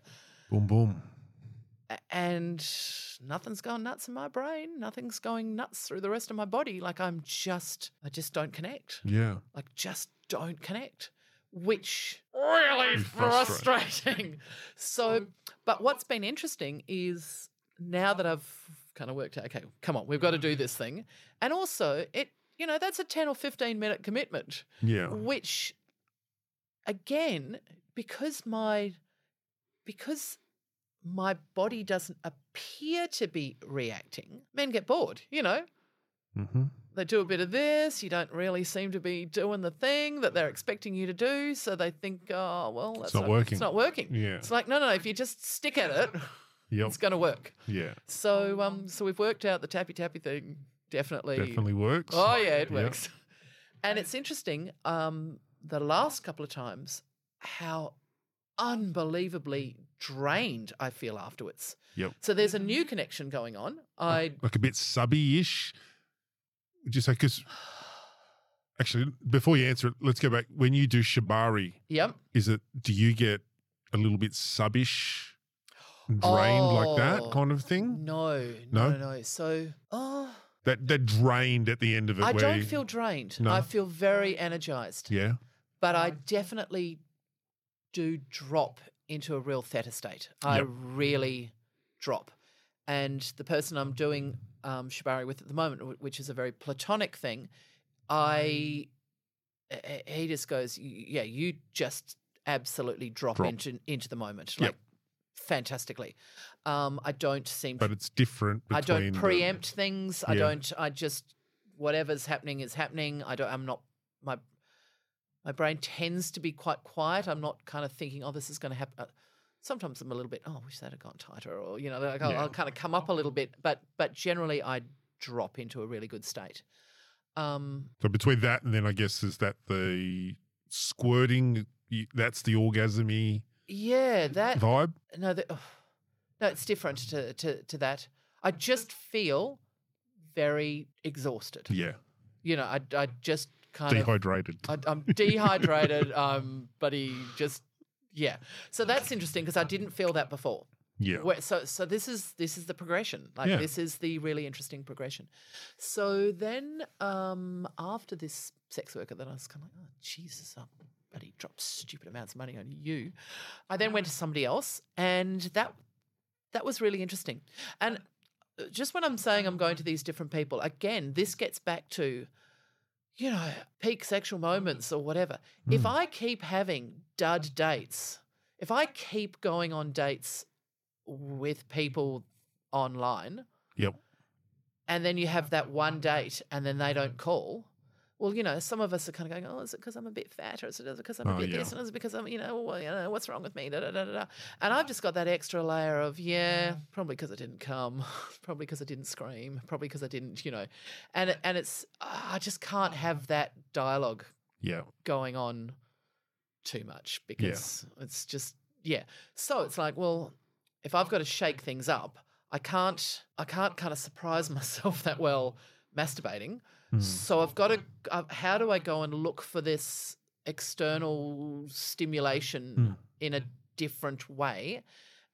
Boom, boom. A- and nothing's going nuts in my brain. Nothing's going nuts through the rest of my body. Like I'm just, I just don't connect. Yeah. Like just don't connect, which really frustrating. frustrating. so, but what's been interesting is now that I've kind of worked out, okay, come on, we've got to do this thing, and also it, you know, that's a ten or fifteen minute commitment Yeah. which again because my because my body doesn't appear to be reacting men get bored you know Mm-hmm. they do a bit of this you don't really seem to be doing the thing that they're expecting you to do so they think oh well that's not working. it's not working Yeah. it's like no no no if you just stick at it [laughs] Yep. it's going to work Yeah. so um so we've worked out the tappy tappy thing definitely Definitely works. Oh yeah, it Yep. works. And it's interesting. Um, the last couple of times, how unbelievably drained I feel afterwards. Yep. So there's a mm-hmm. new connection going on. I Like a bit subby ish. Would you say? Because [sighs] actually, before you answer it, let's go back. When you do shibari, yep. is it, do you get a little bit subbish, drained like that Oh, kind of thing? No, No? no, no, no. So oh, That, that drained at the end of it. I where don't you- feel drained. No? I feel very energized. Yeah. But I definitely do drop into a real theta state. I Yep. really drop. And the person I'm doing um, shibari with at the moment, which is a very platonic thing, I he just goes, yeah, you just absolutely drop, Drop. into into the moment, Yep. like fantastically. Um, I don't seem But it's different. I don't between the- preempt things. I don't. I just whatever's happening is happening. I don't. I'm not. My my brain tends to be quite quiet. I'm not kind of thinking, oh, this is going to happen. Sometimes I'm a little bit. Oh, I wish that had gone tighter, or you know, like I'll, Yeah. I'll kind of come up a little bit. But but generally, I drop into a really good state. Um, So between that and then I guess is that the squirting. That's the orgasmy Yeah, that vibe. no, that, no, it's different to, to to that. I just feel very exhausted. Yeah, You know, I I just kind of dehydrated. I'm dehydrated. [laughs] um, but he just yeah. So that's interesting because I didn't feel that before. yeah, Where, so so this is this is the progression. Like Yeah. this is the really interesting progression. So then um after this sex worker then I was kind of like, oh Jesus, um, but he dropped stupid amounts of money on you. I then went to somebody else and that that was really interesting. And uh, just when I'm saying I'm going to these different people, again, this gets back to you know, peak sexual moments or whatever. If Hmm. I keep having dud dates, if I keep going on dates with people online yep. and then you have that one date and then they don't call, well, you know, some of us are kind of going, oh, is it because I'm a bit fat or is it because I'm a Oh, bit yeah. this and is it because I'm, you know, well, you know, what's wrong with me? Da, da, da, da. And I've just got that extra layer of, yeah, probably because I didn't come, [laughs] probably because I didn't scream, probably because I didn't, you know, and and it's ah, I just can't have that dialogue Yeah, going on too much because it's just yeah. So it's like, well, if I've got to shake things up, I can't I can't kind of surprise [laughs] myself that well masturbating. So I've got to uh, how do I go and look for this external stimulation in a different way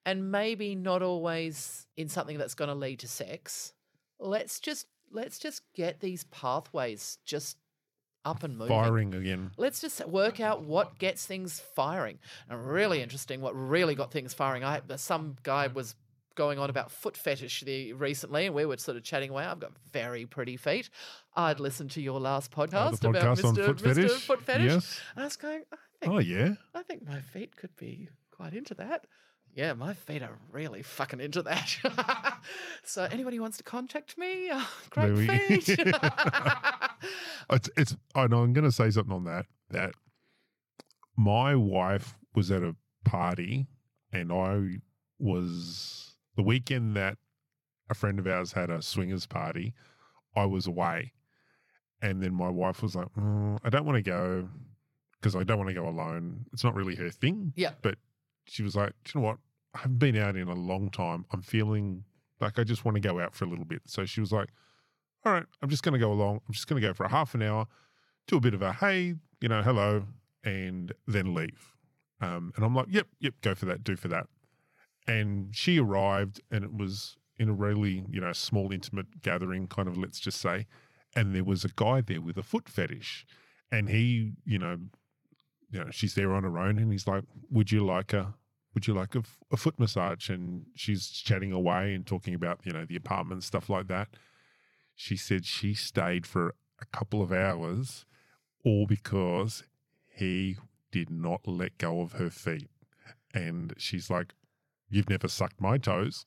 and maybe not always in something that's going to lead to sex. Let's just let's just get these pathways just up and moving. firing again. Let's just work out what gets things firing. And really interesting, what really got things firing. I some guy was going on about foot fetish the, recently, and we were sort of chatting away. I've got very pretty feet. I'd listened to your last podcast, about Oh, podcast on Mr. foot Mr. fetish? Foot fetish. Yes. And I was going, I think, Oh yeah, I think my feet could be quite into that. Yeah, my feet are really fucking into that. [laughs] so anybody who wants to contact me, uh, [laughs] great we- feet. [laughs] it's it's. I know I'm going to say something on that. That my wife was at a party, and I was the weekend that a friend of ours had a swingers party. I was away, and then my wife was like, "Mm, "I don't want to go because I don't want to go alone. It's not really her thing." Yeah. but she was like, "Do you know what? I haven't been out in a long time. I'm feeling like I just want to go out for a little bit." So she was like, "All right, I'm just going to go along. I'm just going to go for a half an hour, do a bit of a hey, you know, hello, and then leave." Um, and I'm like, "Yep, yep, go for that. Do for that." And she arrived, and it was in a really, you know, small, intimate gathering, kind of, let's just say. And there was a guy there with a foot fetish, and he, you know, you know, she's there on her own, and he's like, "Would you like a, would you like a foot massage?" And she's chatting away and talking about, you know, the apartment stuff like that. She said she stayed for a couple of hours, all because he did not let go of her feet, and she's like, "You've never sucked my toes,"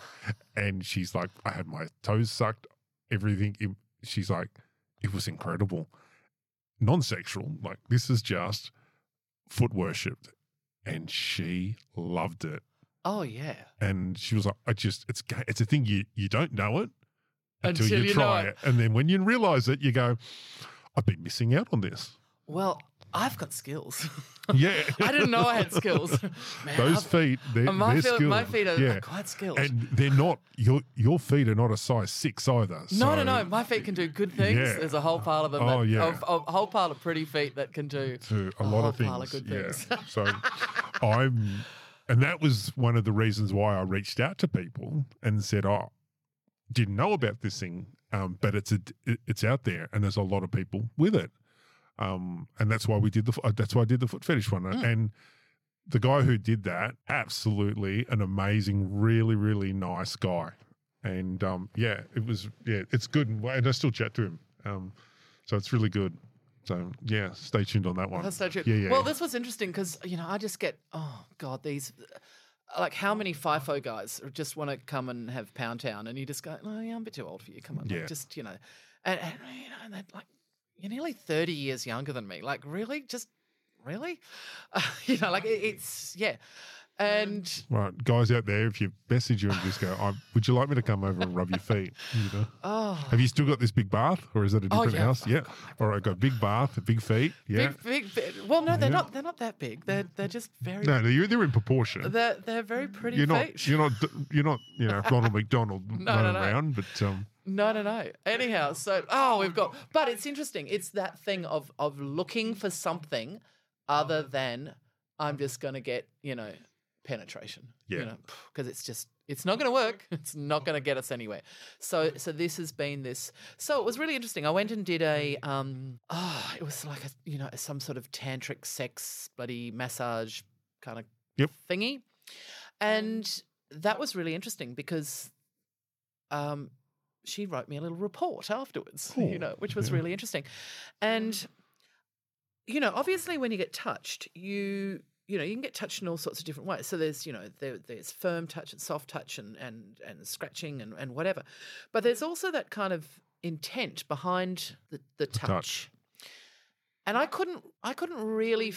[laughs] and she's like, "I had my toes sucked, everything." It- She's like, "It was incredible." non-sexual like this is just foot worshipped and she loved it oh yeah. and she was like i just it's it's a thing you you don't know it until, Until you, you try it. it. and then when you realize it you go i've been missing out on this Well, I've got skills. [laughs] yeah I didn't know I had skills. [laughs] Man, those I've- feet they're, my, they're feel, my feet are, yeah are quite skilled. and they're not your your feet are not a size six either no, no, no. My feet can do good things. Yeah. There's a whole pile of them. Oh, that, yeah. A, a whole pile of pretty feet that can do to a a lot of things. pile of good yeah. things. so I'm, and that was one of the reasons why I reached out to people and said, "Oh, didn't know about this thing, um, but it's a, it- it's out there, and there's a lot of people with it, um, and that's why we did the f- that's why I did the foot fetish one, Mm. and." The guy who did that, absolutely an amazing, really, really nice guy, and um, yeah, it was yeah, it's good, and I still chat to him, um, so it's really good. So yeah, stay tuned on that one. That's so true. Yeah, yeah. Well, this was interesting because you know I just get oh god these like how many FIFO guys just want to come and have Pound Town and you just go oh yeah I'm a bit too old for you come on like, Yeah. just you know and, and you know and they're like you're nearly thirty years younger than me like really just really uh, [laughs] you know like it, it's yeah And Right, guys out there, if you message you and just go, I, "Would you like me to come over and rub your feet?" You know, oh, have you still got this big bath, or is it a Oh, different yeah. house? Yeah. All right, got big bath, big feet. Yeah. big, big, big. Well, no, they're Yeah. not. They're not that big. They're they're just very. No, they're, they're in proportion. They're they're very pretty You're not, feet. you're not, you're not, you know, Ronald [laughs] McDonald No, running no, no. around, but um, No, no, no. Anyhow, so oh, we've got, but it's interesting. It's that thing of of looking for something other than I'm just going to get, you know, penetration. Yeah. You know, because it's just it's not going to work. [laughs] It's not going to get us anywhere. So so this has been this. So it was really interesting. I went and did a um ah, it was like a you know some sort of tantric sex bloody massage kind of Yep. thingy, and that was really interesting because um she wrote me a little report afterwards, [laughs] you know, which was Yeah. really interesting. And you know, obviously when you get touched, you you know, you can get touched in all sorts of different ways. So there's, you know, there, there's firm touch and soft touch and and and scratching and, and whatever. But there's also that kind of intent behind the, the touch. touch. And I couldn't I couldn't really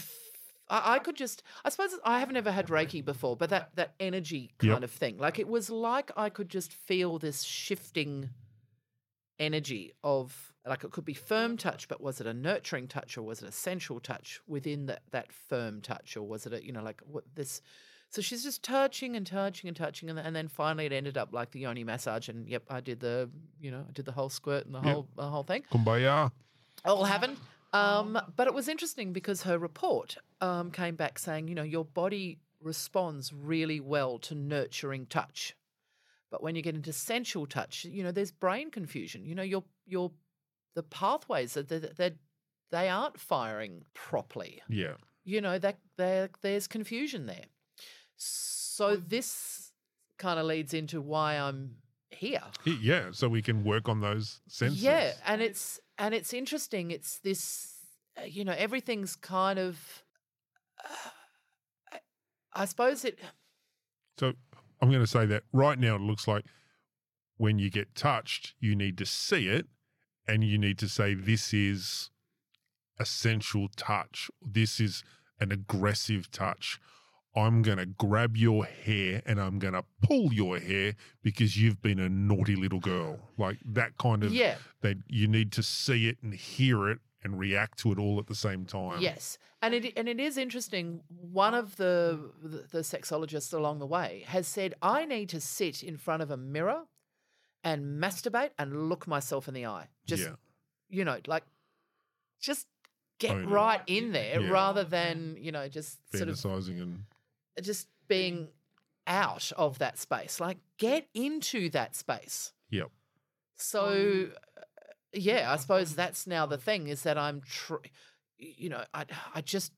I, I could just I suppose I haven't ever had Reiki before, but that that energy kind Yep. of thing. Like it was like I could just feel this shifting energy of like it could be firm touch, but was it a nurturing touch or was it a sensual touch within that that firm touch, or was it a you know like what this? So she's just touching and touching and touching, and, and then finally it ended up like the yoni massage, and yep, I did the you know I did the whole squirt and the Yep. whole the whole thing kumbaya. Oh, all happened. Um, but it was interesting because her report um, came back saying, you know, your body responds really well to nurturing touch. But when you get into sensual touch, you know, there's brain confusion. You know, your your the pathways that they they they aren't firing properly. Yeah. You know that there there's confusion there. So this kind of leads into why I'm here. Yeah. So we can work on those senses. Yeah, and it's and it's interesting. It's this, uh, you know, everything's kind of. Uh, I, I suppose it. So I'm going to say that right now it looks like when you get touched, you need to see it and you need to say, this is a sensual touch. This is an aggressive touch. I'm going to grab your hair and I'm going to pull your hair because you've been a naughty little girl. Like that kind of, Yeah. that you need to see it and hear it and react to it all at the same time. Yes, and it and it is interesting. One of the, the the sexologists along the way has said, I need to sit in front of a mirror and masturbate and look myself in the eye. Just Yeah. you know, like just get Own it. right in there Yeah. rather than you know just sort of Fantasizing and just being out of that space. Like, get into that space. Yep. So, uh, yeah, I suppose that's now the thing is that I'm, tr- you know, I, I just,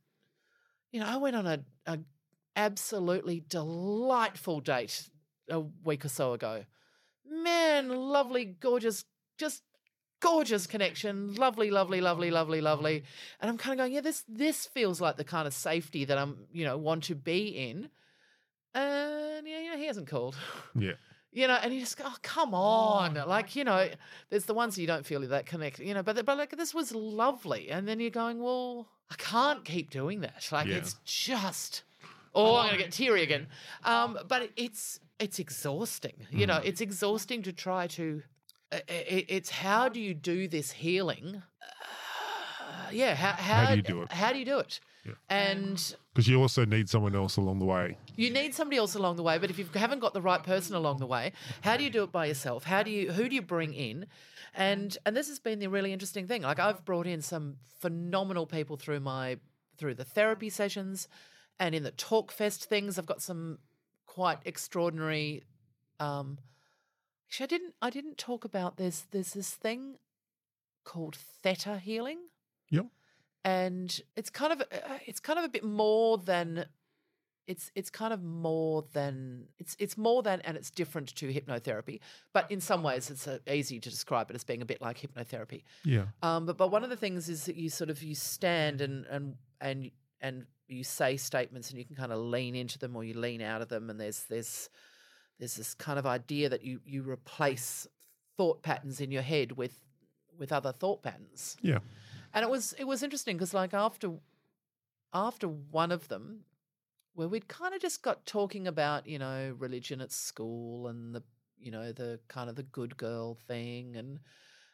you know, I went on a, a absolutely delightful date a week or so ago. Man, lovely, gorgeous, just gorgeous connection. Lovely, lovely, lovely, lovely, lovely. And I'm kind of going, yeah, this this feels like the kind of safety that I'm, you know, want to be in. And yeah, you know, he hasn't called. [laughs] yeah. You know, and you just go, oh, come on. Like, you know, there's the ones you don't feel that connected, you know, but, but like, this was lovely. And then you're going, well, I can't keep doing that. Like, Yeah. it's just, oh, I'm going to get teary again. Um, but it's, it's exhausting. You know, it's exhausting to try to, i- i- it's how do you do this healing? Uh, [sighs] yeah. How, how, do you do it? How do you do it? Yeah. And Because you also need someone else along the way. you need somebody else along the way, but if you haven't got the right person along the way, how do you do it by yourself? How do you who do you bring in? And and this has been the really interesting thing. Like I've brought in some phenomenal people through my through the therapy sessions and in the talk fest things. I've got some quite extraordinary um actually I didn't I didn't talk about there's there's this thing called theta healing Yep. and it's kind of uh, it's kind of a bit more than it's it's kind of more than it's it's more than and it's different to hypnotherapy but in some ways it's uh, easy to describe it as being a bit like hypnotherapy Yeah. um, but but one of the things is that you sort of you stand and and and and you say statements and you can kind of lean into them or you lean out of them and there's there's there's this kind of idea that you you replace thought patterns in your head with with other thought patterns Yeah. and it was it was interesting because like after after one of them where we'd kind of just got talking about you know religion at school and the you know the kind of the good girl thing and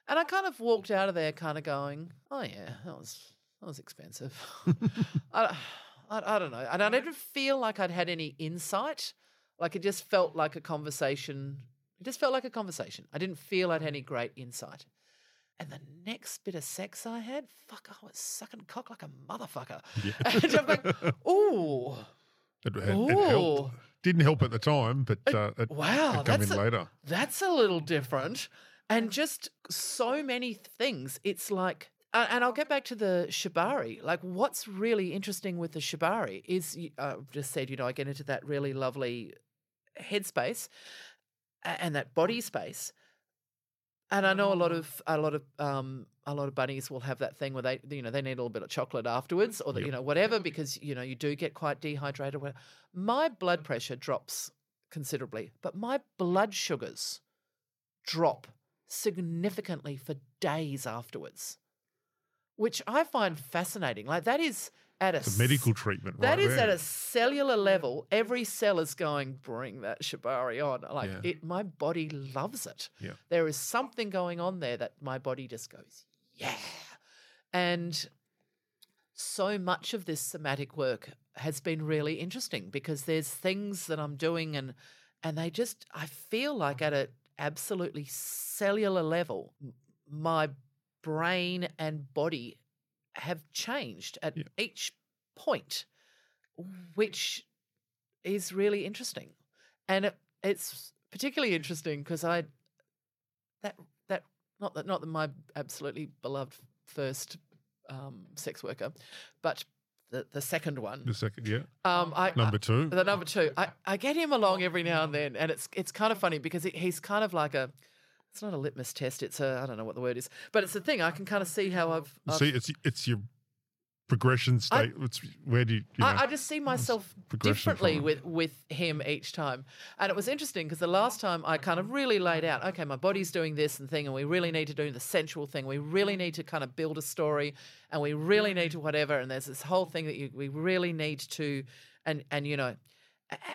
and I kind of walked out of there kind of going, oh yeah, that was that was expensive. [laughs] [laughs] I, I I don't know, and I didn't feel like I'd had any insight. Like it just felt like a conversation. It just felt like a conversation. I didn't feel I'd had any great insight. And the next bit of sex I had, fuck, I was sucking cock like a motherfucker. [laughs] And I'm like, [laughs] ooh, It, it, it helped. Didn't help at the time, but uh, it, wow, it come that's in a- later. that's a little different. And just so many things. It's like, uh, and I'll get back to the shibari. Like, what's really interesting with the shibari is, uh, I've just said, you know, I get into that really lovely headspace a- and that body space. And I know a lot of a lot of um, a lot of bunnies will have that thing where they you know they need a little bit of chocolate afterwards or the, Yep. you know whatever because you know you do get quite dehydrated. Whatever. My blood pressure drops considerably, but my blood sugars drop significantly for days afterwards, which I find fascinating. Like that is at a s- medical treatment, that right is at a cellular level. Every cell is going, bring that shibari on. Like Yeah. it, my body loves it. Yeah. There is something going on there that my body just goes, yeah. And so much of this somatic work has been really interesting because there's things that I'm doing and and they just I feel like at a absolutely cellular level my brain and body have changed at Yeah. each point which is really interesting and it, it's particularly interesting because I that that not that not that my absolutely beloved first um, sex worker, but the the second one. The second, yeah. Um, I, Number I- two. the number two. I, I get him along every now and then, and it's it's kind of funny because he's kind of like a. It's not a litmus test. It's a I don't know what the word is, but it's the thing. I can kind of see how I've. I've See, it's it's your progression state. it's where do you, you know, I, I just see myself differently from with with him each time, and it was interesting because the last time I kind of really laid out, okay, my body's doing this and thing, and we really need to do the sensual thing. We really need to kind of build a story, and we really need to whatever. And there's this whole thing that you, we really need to, and and you know,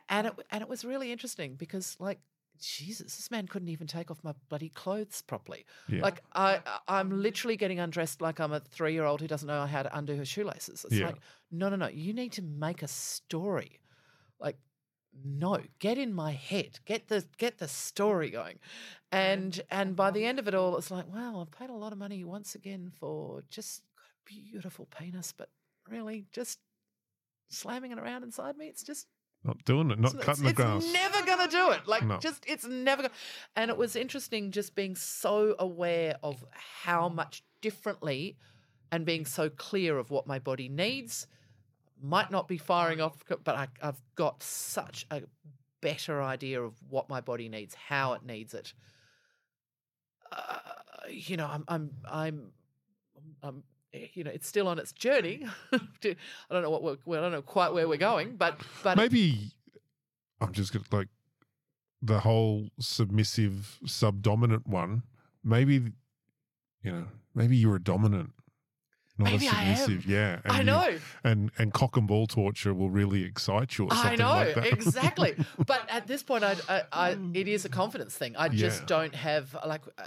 and it and it was really interesting because like. Jesus, this man couldn't even take off my bloody clothes properly. Yeah. Like I, I'm literally getting undressed like I'm a three year old who doesn't know how to undo her shoelaces. It's Yeah. like, no, no, no. You need to make a story. Like, no, get in my head. Get the get the story going. And and by the end of it all, it's like, wow, I've paid a lot of money once again for just a beautiful penis, but really just slamming it around inside me. It's just not doing it, not cutting the it's grass. never gonna do it. Like No. just it's never gonna and it was interesting just being so aware of how much differently and being so clear of what my body needs. Might not be firing off, but I, I've got such a better idea of what my body needs, how it needs it. Uh, you know, I'm, I'm, I'm, I'm, you know, it's still on its journey. [laughs] to, I don't know what we're, well, I don't know quite where we're going, but, but Maybe I'm just gonna like the whole submissive subdominant one. Maybe you know, maybe you're a dominant, not Maybe a submissive. Yeah, and I you- know. and and cock and ball torture will really excite you I know like exactly, [laughs] but at this point, I, I, I, it is a confidence thing. I just Yeah. don't have like, uh,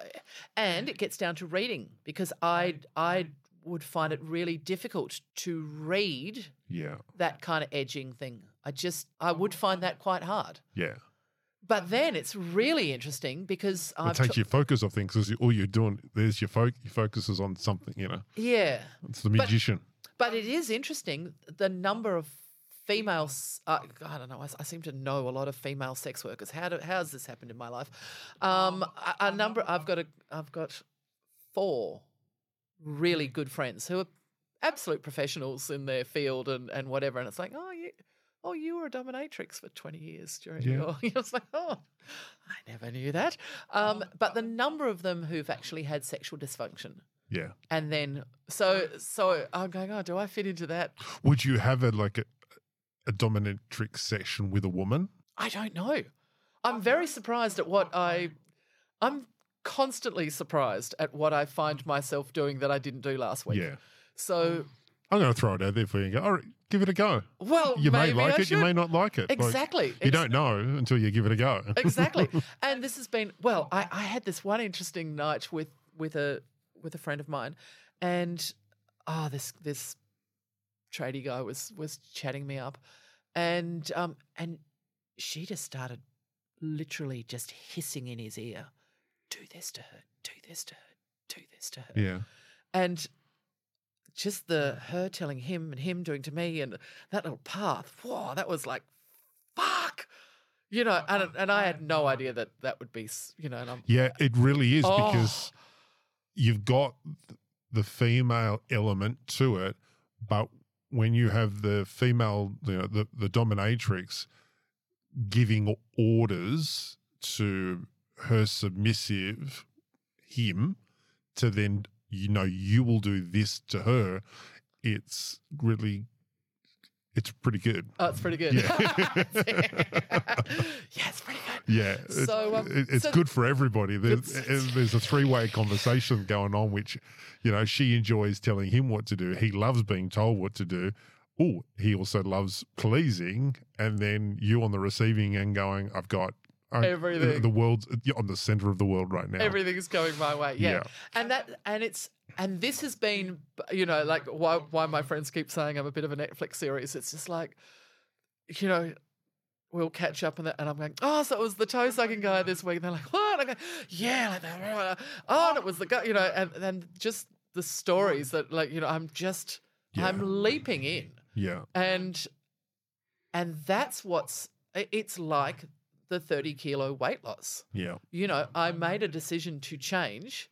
and it gets down to reading because I, I would find it really difficult to read yeah, that kind of edging thing. I just, I would find that quite hard. yeah. But then it's really interesting because It I've, takes t- your focus off things because all you're doing there's your focus. Your focus is on something. You know, yeah, it's the magician. But it is interesting the number of females. Uh, I don't know. I, I seem to know a lot of female sex workers. How do, how has this happened in my life? Um, a, a number. I've got a. I've got four really good friends who are absolute professionals in their field and and whatever. And it's like, oh, you. Oh, you were a dominatrix for 20 years during Yeah. your. [laughs] I was like, oh, I never knew that. Um, but the number of them who've actually had sexual dysfunction Yeah. and then so so I'm going, oh, do I fit into that? Would you have a like a, a dominatrix session with a woman? I don't know. I'm very surprised at what I I'm constantly surprised at what I find myself doing that I didn't do last week. Yeah. So I'm going to throw it out there for you and go, all right, give it a go. Well, You may like I it, you may not like it. Like, Exactly. you Ex- don't know until you give it a go. [laughs] exactly. And this has been well. I, I had this one interesting night with with a with a friend of mine, and ah, this this tradie guy was was chatting me up, and um and she just started literally just hissing in his ear, "Do this to her, do this to her, do this to her," yeah. and just the her telling him and him doing to me and that little path whoa that was like fuck you know and oh, and i had no idea that that would be you know and i'm Yeah, it really is Oh. because you've got the female element to it, but when you have the female, you know, the, the dominatrix giving orders to her submissive him to then, you know, you will do this to her, it's really, it's pretty good. oh it's pretty good Yeah. [laughs] [laughs] yeah it's pretty good Yeah, it's, So, um, it- it's so- good for everybody. There's, there's a three way conversation going on, which, you know, she enjoys telling him what to do. He loves being told what to do. Oh, he also loves pleasing, and then you on the receiving end going, "I've got I- Everything. The world's on the center of the world right now. everything's going my way yeah. Yeah. and that and it's and this has been you know like why why my friends keep saying i'm a bit of a netflix series it's just like you know we'll catch up and, that, and i'm going oh so it was the toe sucking guy this week and they're like what and I go, yeah like that oh and it was the guy you know and then just the stories that like you know i'm just Yeah. i'm leaping in Yeah, and and that's what's it's like the 30 kilo weight loss yeah. you know, I made a decision to change,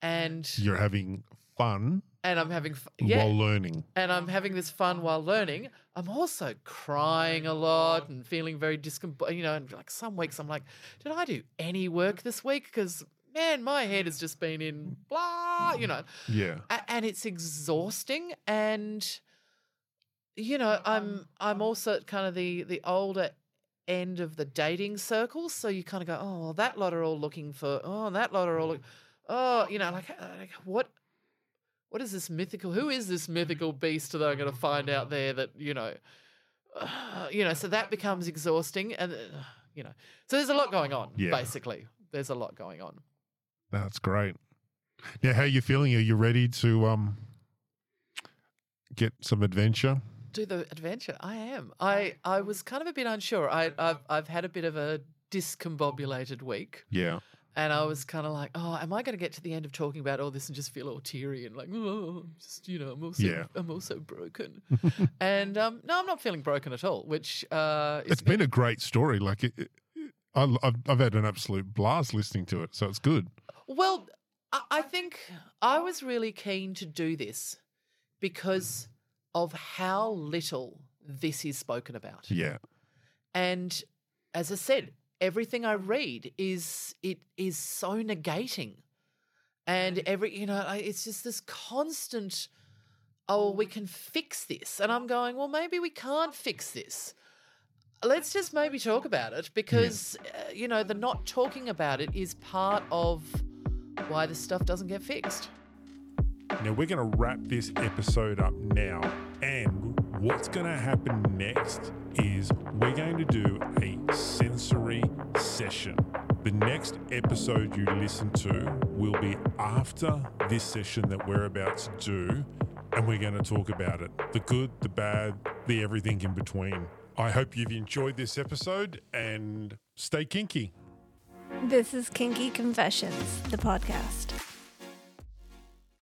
and You're having fun and I'm having f- yeah, while learning. and I'm having this fun while learning. I'm also crying a lot and feeling very discom. You know, and like some weeks I'm like, did I do any work this week? Because man, my head has just been in blah. You know, Yeah, a- and it's exhausting and you know i'm i'm also kind of the the older end of the dating circles so you kind of go oh well that lot are all looking for oh that lot are all look, oh you know like, uh, like what what is this mythical who is this mythical [laughs] beast that i'm going to find out there that you know uh, [sighs] you know so that becomes exhausting and uh, you know so there's a lot going on Yeah. basically there's a lot going on that's great. Now, how are you feeling? Are you ready to um get some adventure? Do the adventure. I am. I I was kind of a bit unsure. I I've I've had a bit of a discombobulated week, Yeah, and I was kind of like, oh, am I going to get to the end of talking about all this and just feel all teary and like, oh, just you know, I'm also Yeah. I'm also broken, [laughs] and um, no, I'm not feeling broken at all. Which uh, is it's been a great story. Like it, it, I, I've, I've had an absolute blast listening to it, so it's good. Well, I, I think I was really keen to do this because of how little this is spoken about. Yeah, And as I said, everything I read is it is so negating, and every you know it's just this constant. Oh, we can fix this, and I'm going. Well, maybe we can't fix this. Let's just maybe talk about it because uh, you know the not talking about it is part of why this stuff doesn't get fixed. Now we're going to wrap this episode up now, and what's going to happen next is we're going to do a sensory session. The next episode you listen to will be after this session that we're about to do, and we're going to talk about it the good, the bad, the everything in between. I hope you've enjoyed this episode and stay kinky. This is Kinky Confessions, the podcast.